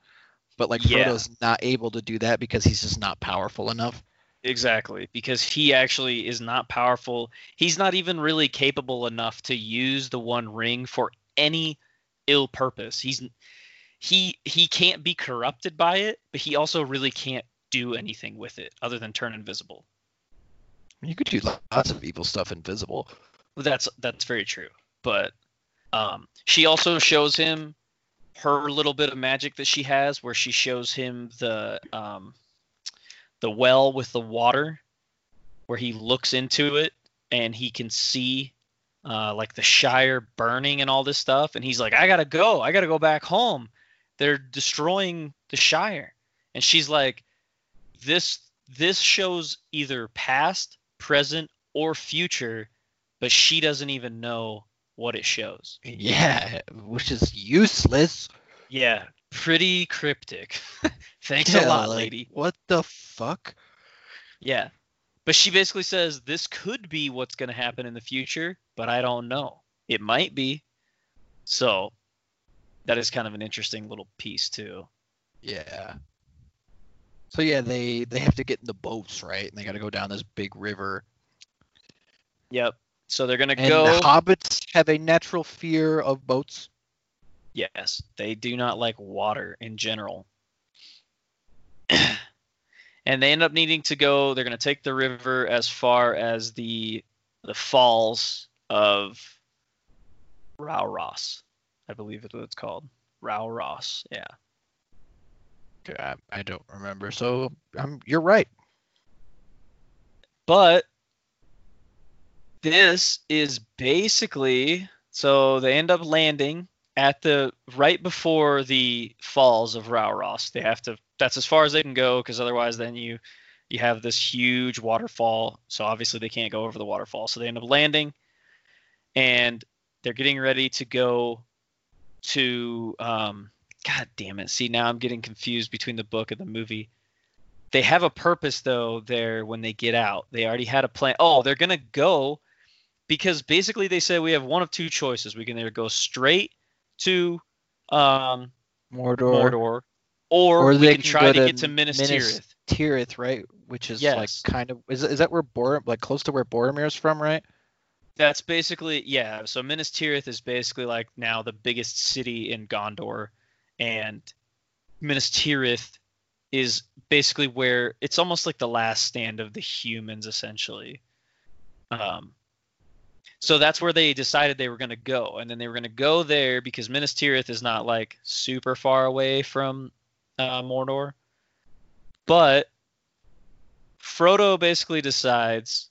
But like Yeah. Frodo's not able to do that because he's just not powerful enough. Exactly, because he actually is not powerful. He's not even really capable enough to use the One Ring for any ill purpose. He's he he can't be corrupted by it, but he also really can't do anything with it other than turn invisible. You could do lots of evil stuff invisible. That's that's very true. But um, she also shows him her little bit of magic that she has, where she shows him the um, the well with the water, where he looks into it and he can see uh, like the Shire burning and all this stuff, and he's like, "I gotta go. I gotta go back home. They're destroying the Shire." And she's like, "This this shows either past, present, or future." but she doesn't even know what it shows. Yeah, which is useless. Yeah, pretty cryptic. Thanks Yeah, a lot, like, lady. What the fuck? Yeah. But she basically says this could be what's going to happen in the future, but I don't know. It might be. So that is kind of an interesting little piece too. Yeah. So yeah, they they have to get in the boats, right? And they got to go down this big river. Yep. So they're going to go the hobbits have a natural fear of boats. Yes, they do not like water in general. and they end up needing to go, they're going to take the river as far as the the falls of Rauros. I believe is what it's called. Rauros. Yeah. I, I don't remember. So um, you're right. But this is basically so they end up landing at the right before the falls of Rauros. They have to that's as far as they can go because otherwise then you you have this huge waterfall. So obviously they can't go over the waterfall. So they end up landing and they're getting ready to go to um god damn it. See now I'm getting confused between the book and the movie they have a purpose though there when they get out they already had a plan oh they're gonna go because basically they said we have one of two choices we can either go straight to um, Mordor. mordor or, Or we can try to to get to minas Minas- tirith Tirith, right? Which is Yes. like kind of is is that where Bor like close to where Boromir's from, right? that's basically yeah so minas tirith is basically like now the biggest city in gondor and minas tirith is basically where it's almost like the last stand of the humans essentially um so that's where they decided they were going to go and then they were going to go there because minas tirith is not like super far away from uh, mordor but frodo basically decides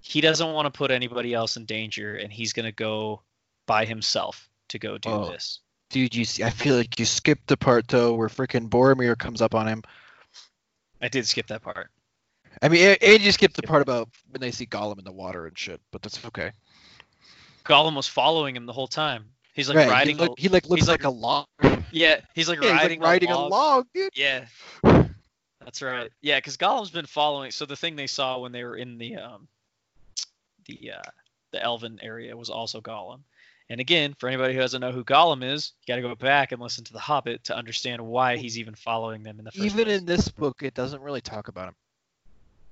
he doesn't want to put anybody else in danger and he's going to go by himself to go do Oh. this Dude, you see, I feel like you skipped the part though where freaking Boromir comes up on him. i did skip that part I mean, and, and you skipped the part about when they see Gollum in the water and shit, but that's okay. Gollum was following him the whole time he's like right, riding he, a, look, he like looks he's like, like- a log. yeah he's like Yeah, he's riding, like riding a a log. log, dude. Yeah, that's right. Yeah, because Gollum's been following. So the thing they saw when they were in the um, the uh, the Elven area was also Gollum. And again, for anybody who doesn't know who Gollum is, you got to go back and listen to The Hobbit to understand why he's even following them in the first Even place. in this book, it doesn't really talk about him.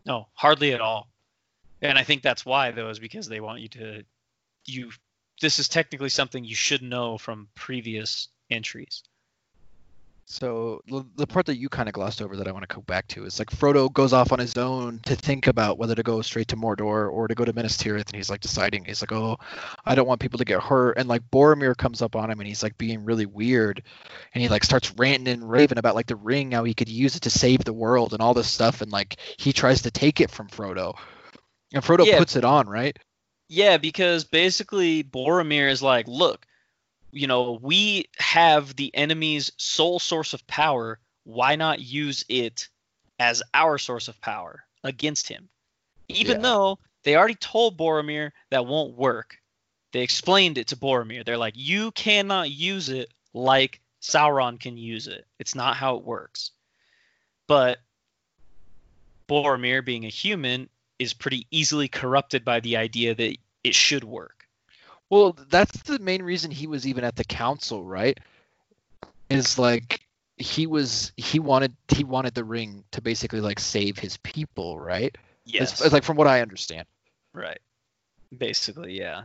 no, hardly at all. And I think that's why though, is because they want you to you. This is technically something you should know from previous entries. So the part that you kind of glossed over that I want to go back to is like Frodo goes off on his own to think about whether to go straight to Mordor or to go to Minas Tirith, and he's like deciding. He's like, "Oh, I don't want people to get hurt." And like Boromir comes up on him, and he's like being really weird, and he like starts ranting and raving about like the ring, how he could use it to save the world and all this stuff, and like he tries to take it from Frodo, and Frodo Yeah. puts it on, right? Yeah, because basically Boromir is like, look, you know, we have the enemy's sole source of power. Why not use it as our source of power against him? Even Yeah. though they already told Boromir that won't work. They explained it to Boromir. They're like, you cannot use it like Sauron can use it. It's not how it works. But Boromir, being a human, is pretty easily corrupted by the idea that it should work. Well, that's the main reason he was even at the council, right? Is like he was he wanted he wanted the ring to basically like save his people, right? Yes. It's, like from what I understand. right. Basically, yeah.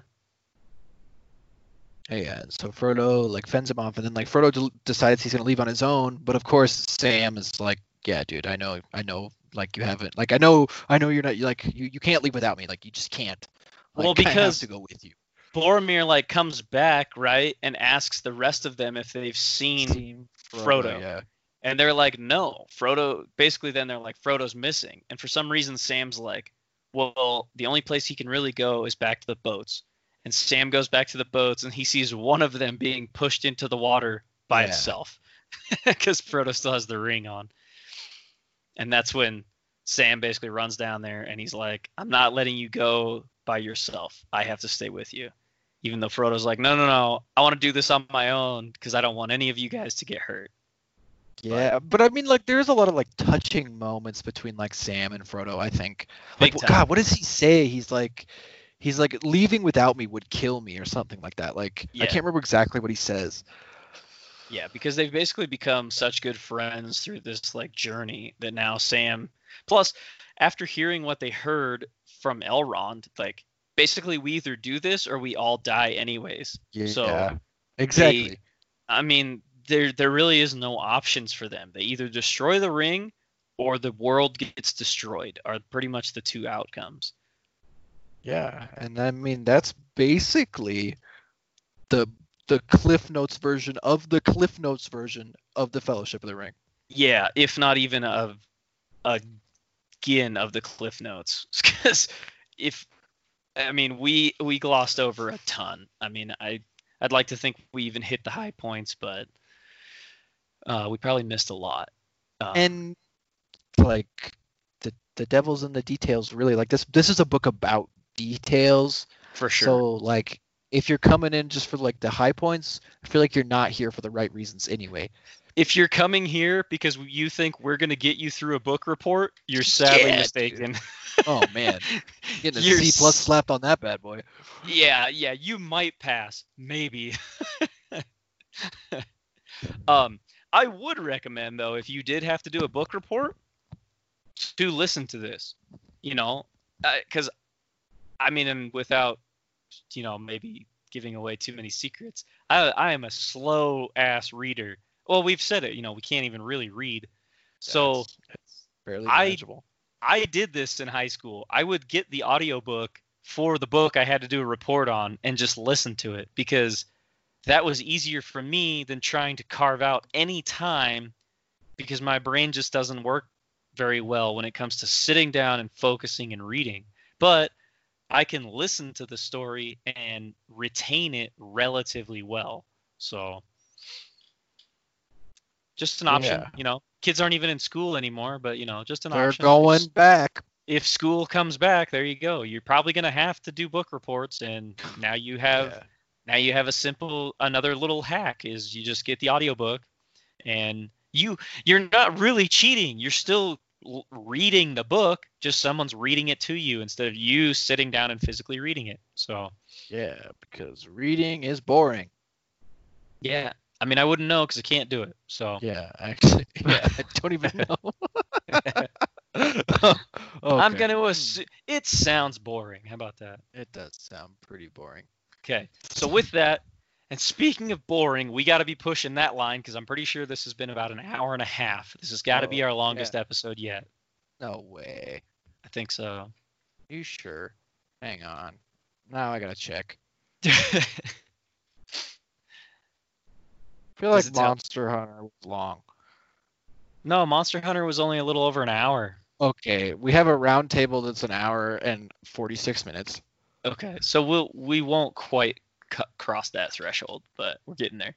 Yeah, uh, so Frodo like fends him off, and then like Frodo d- decides he's gonna leave on his own. But of course, Sam is like, "Yeah, dude, I know, I know, like you haven't, like I know, I know you're not, like you, you can't leave without me, like you just can't. Like, Well, because- to go with you." Boromir like comes back, right, and asks the rest of them if they've seen Team Frodo. yeah, And they're like, no, Frodo. Basically, then they're like, Frodo's missing. And for some reason, Sam's like, well, the only place he can really go is back to the boats. And Sam goes back to the boats and he sees one of them being pushed into the water by Yeah. itself because Frodo still has the ring on. And that's when Sam basically runs down there and he's like, I'm not letting you go by yourself. I have to stay with you. Even though Frodo's like, no, no, no, I want to do this on my own because I don't want any of you guys to get hurt. yeah. But I mean, like, there's a lot of like touching moments between like Sam and Frodo. I think. Like, time. God, what does he say? He's like, he's like, leaving without me would kill me or something like that. Like, Yeah. I can't remember exactly what he says. Yeah, because they've basically become such good friends through this like journey that now Sam plus after hearing what they heard from Elrond, like basically we either do this or we all die anyways. Yeah, So, exactly. I mean, there there really is no options for them. They either destroy the ring or the world gets destroyed are pretty much the two outcomes. Yeah, and I mean that's basically the the Cliff Notes version of the Cliff Notes version of the Fellowship of the Ring. Yeah, if not even a a gin of the cliff notes because if I mean we we glossed over a ton. I mean I I'd like to think we even hit the high points, but uh, we probably missed a lot. Um, And like the the devil's in the details really like this this is a book about details. for sure, So like if you're coming in just for like the high points, I feel like you're not here for the right reasons anyway. if you're coming here because you think we're gonna get you through a book report, you're sadly Yeah, mistaken. Oh man, getting a You're C plus slapped on that bad boy. yeah, yeah, you might pass, maybe. um, I would recommend though, if you did have to do a book report, to listen to this. You know, because I mean, and without, you know, maybe giving away too many secrets, I I am a slow ass reader. Well, we've said it. You know, we can't even really read. So. It's- barely I- I did this in high school. I would get the audiobook for the book I had to do a report on and just listen to it because that was easier for me than trying to carve out any time because my brain just doesn't work very well when it comes to sitting down and focusing and reading. But I can listen to the story and retain it relatively well. So just an option, Yeah. you know. Kids aren't even in school anymore, but you know, just an option. They're option. going back. if school comes back, there you go. You're probably gonna have to do book reports, and now you have Yeah. now you have a simple another little hack is you just get the audiobook, and you you're not really cheating. You're still l- reading the book, just someone's reading it to you instead of you sitting down and physically reading it. So Yeah, because reading is boring. yeah, I mean I wouldn't know because I can't do it. So Yeah, actually, yeah, I don't even know. Oh, I'm gonna hmm. assume it sounds boring. How about that? It does sound pretty boring. Okay. So with that, and speaking of boring, we got to be pushing that line because I'm pretty sure this has been about an hour and a half. This has got to be Oh, our longest episode yet. No way. I think so. You sure? Hang on. Now I gotta check. I feel like Monster Hunter was long. No, Monster Hunter was only a little over an hour. Okay, we have a round table that's an hour and 46 minutes. Okay, so we'll we won't quite co- crossed that threshold, but we're getting there.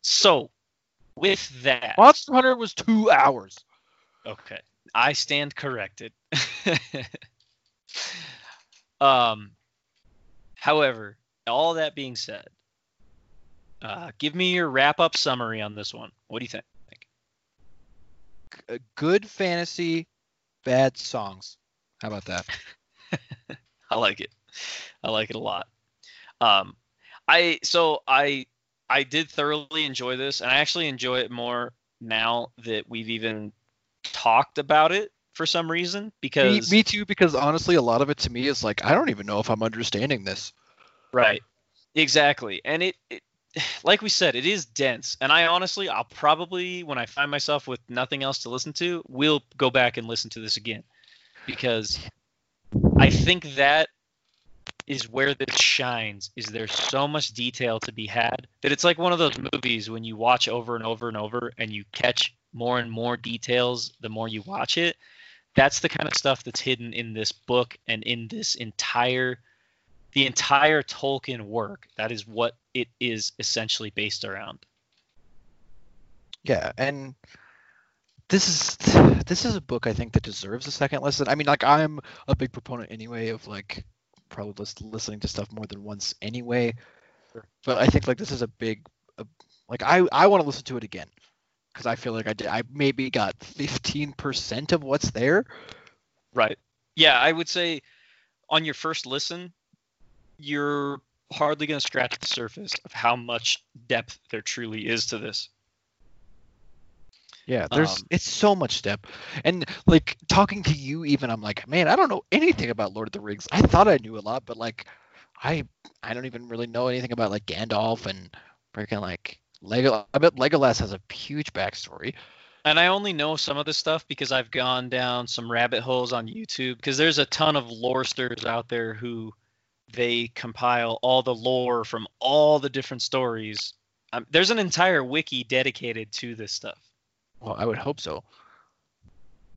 So, with that, Monster Hunter was two hours. okay, I stand corrected. um, however, all that being said, uh, give me your wrap up summary on this one. What do you think? G- good fantasy, bad songs. How about that? I like it. I like it a lot. Um, I so I I did thoroughly enjoy this, and I actually enjoy it more now that we've even talked about it for some reason. Because me too, because honestly, a lot of it to me is like I don't even know if I'm understanding this. right, exactly, and it, it like we said, it is dense, and I honestly, I'll probably when I find myself with nothing else to listen to, we'll go back and listen to this again because I think that is where this shines is there's so much detail to be had that it's like one of those movies when you watch over and over and over and you catch more and more details the more you watch it. That's the kind of stuff that's hidden in this book and in this entire the entire Tolkien work. That is what it is essentially based around. Yeah, and this is this is a book I think that deserves a second listen. I mean, like I'm a big proponent anyway of like probably lis- listening to stuff more than once anyway. Sure. But I think like this is a big, a, like I I want to listen to it again because I feel like I did I maybe got 15% of what's there. Right. Yeah, I would say on your first listen, you're hardly going to scratch the surface of how much depth there truly is to this. Yeah, there's Um, it's so much depth, and like talking to you, even I'm like, man, I don't know anything about Lord of the Rings. I thought I knew a lot, but like, I I don't even really know anything about like Gandalf and freaking like Lego. I bet Legolas has a huge backstory. And I only know some of this stuff because I've gone down some rabbit holes on YouTube because there's a ton of loresters out there who they compile all the lore from all the different stories. Um, there's an entire wiki dedicated to this stuff. Well, I would hope so.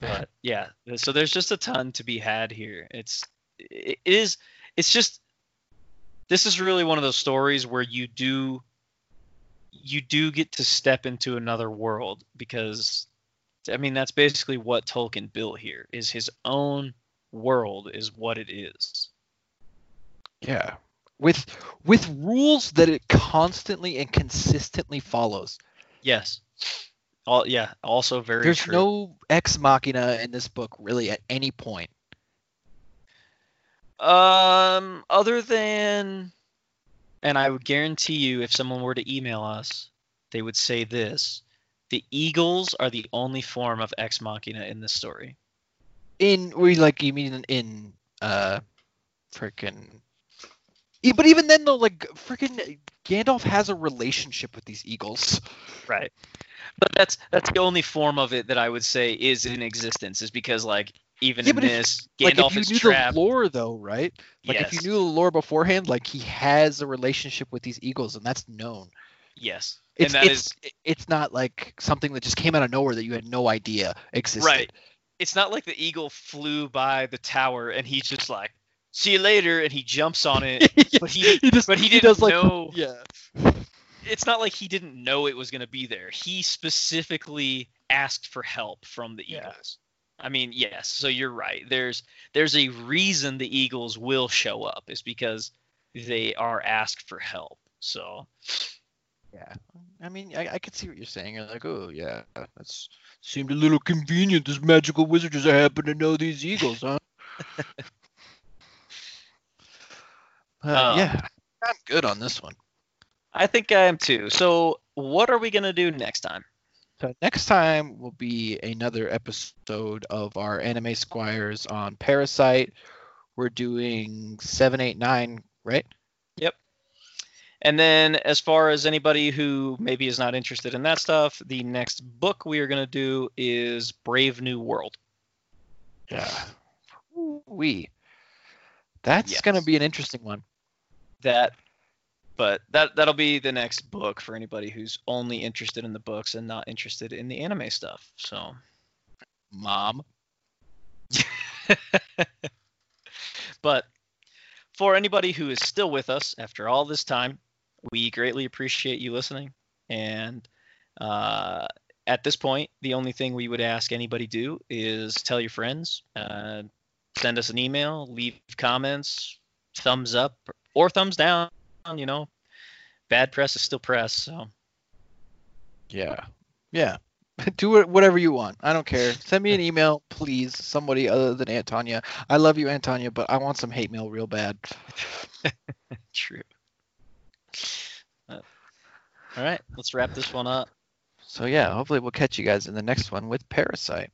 but yeah so there's just a ton to be had here. It's it is it's just this is really one of those stories where you do you do get to step into another world because i mean that's basically what tolkien built here is his own world is what it is. Yeah, with with rules that it constantly and consistently follows. yes all yeah also very There's true. no ex machina in this book really at any point. Um, other than, and I would guarantee you, if someone were to email us, they would say this: the Eagles are the only form of ex machina in this story. In we like you mean in uh freaking yeah, but even then though like freaking Gandalf has a relationship with these eagles. Right. But that's that's the only form of it that I would say is in existence, is because like even Yeah, in but if- this, like if you is knew trapped. the lore though, right? Like if you knew the lore beforehand, like he has a relationship with these eagles and that's known. Yes, It's and that it's is it's not like something that just came out of nowhere that you had no idea existed. right. It's not like the eagle flew by the tower and he's just like, "See you later," and he jumps on it. But he- just, but he does didn't like know- yeah. It's not like he didn't know it was going to be there. He specifically asked for help from the Yeah. Eagles. I mean, yes. So you're right. There's there's a reason the Eagles will show up is because they are asked for help. So Yeah, I mean, I, I could see what you're saying. You're like, oh yeah, that's seemed a little convenient. This magical wizard just happened to know these eagles, huh? uh, Um, yeah, I'm good on this one. I think I am too. So what are we going to do next time? So next time will be another episode of our anime squires on Parasyte. We're doing seven, eight, nine, right? Yep. And then, as far as anybody who maybe is not interested in that stuff, the next book we are going to do is Brave New World. Yeah. We. That's gonna be an interesting one. that but that that'll be the next book for anybody who's only interested in the books and not interested in the anime stuff so Mom. but for anybody who is still with us after all this time, we greatly appreciate you listening. And uh, at this point, the only thing we would ask anybody do is tell your friends, uh, send us an email, leave comments, thumbs up or thumbs down. You know, bad press is still press. So Yeah. Yeah. Do it whatever you want. I don't care. Send me an email, please. Somebody other than Antonia. I love you, Antonia, but I want some hate mail real bad. true. Uh, all right, let's wrap this one up. So yeah, hopefully we'll catch you guys in the next one with Parasyte.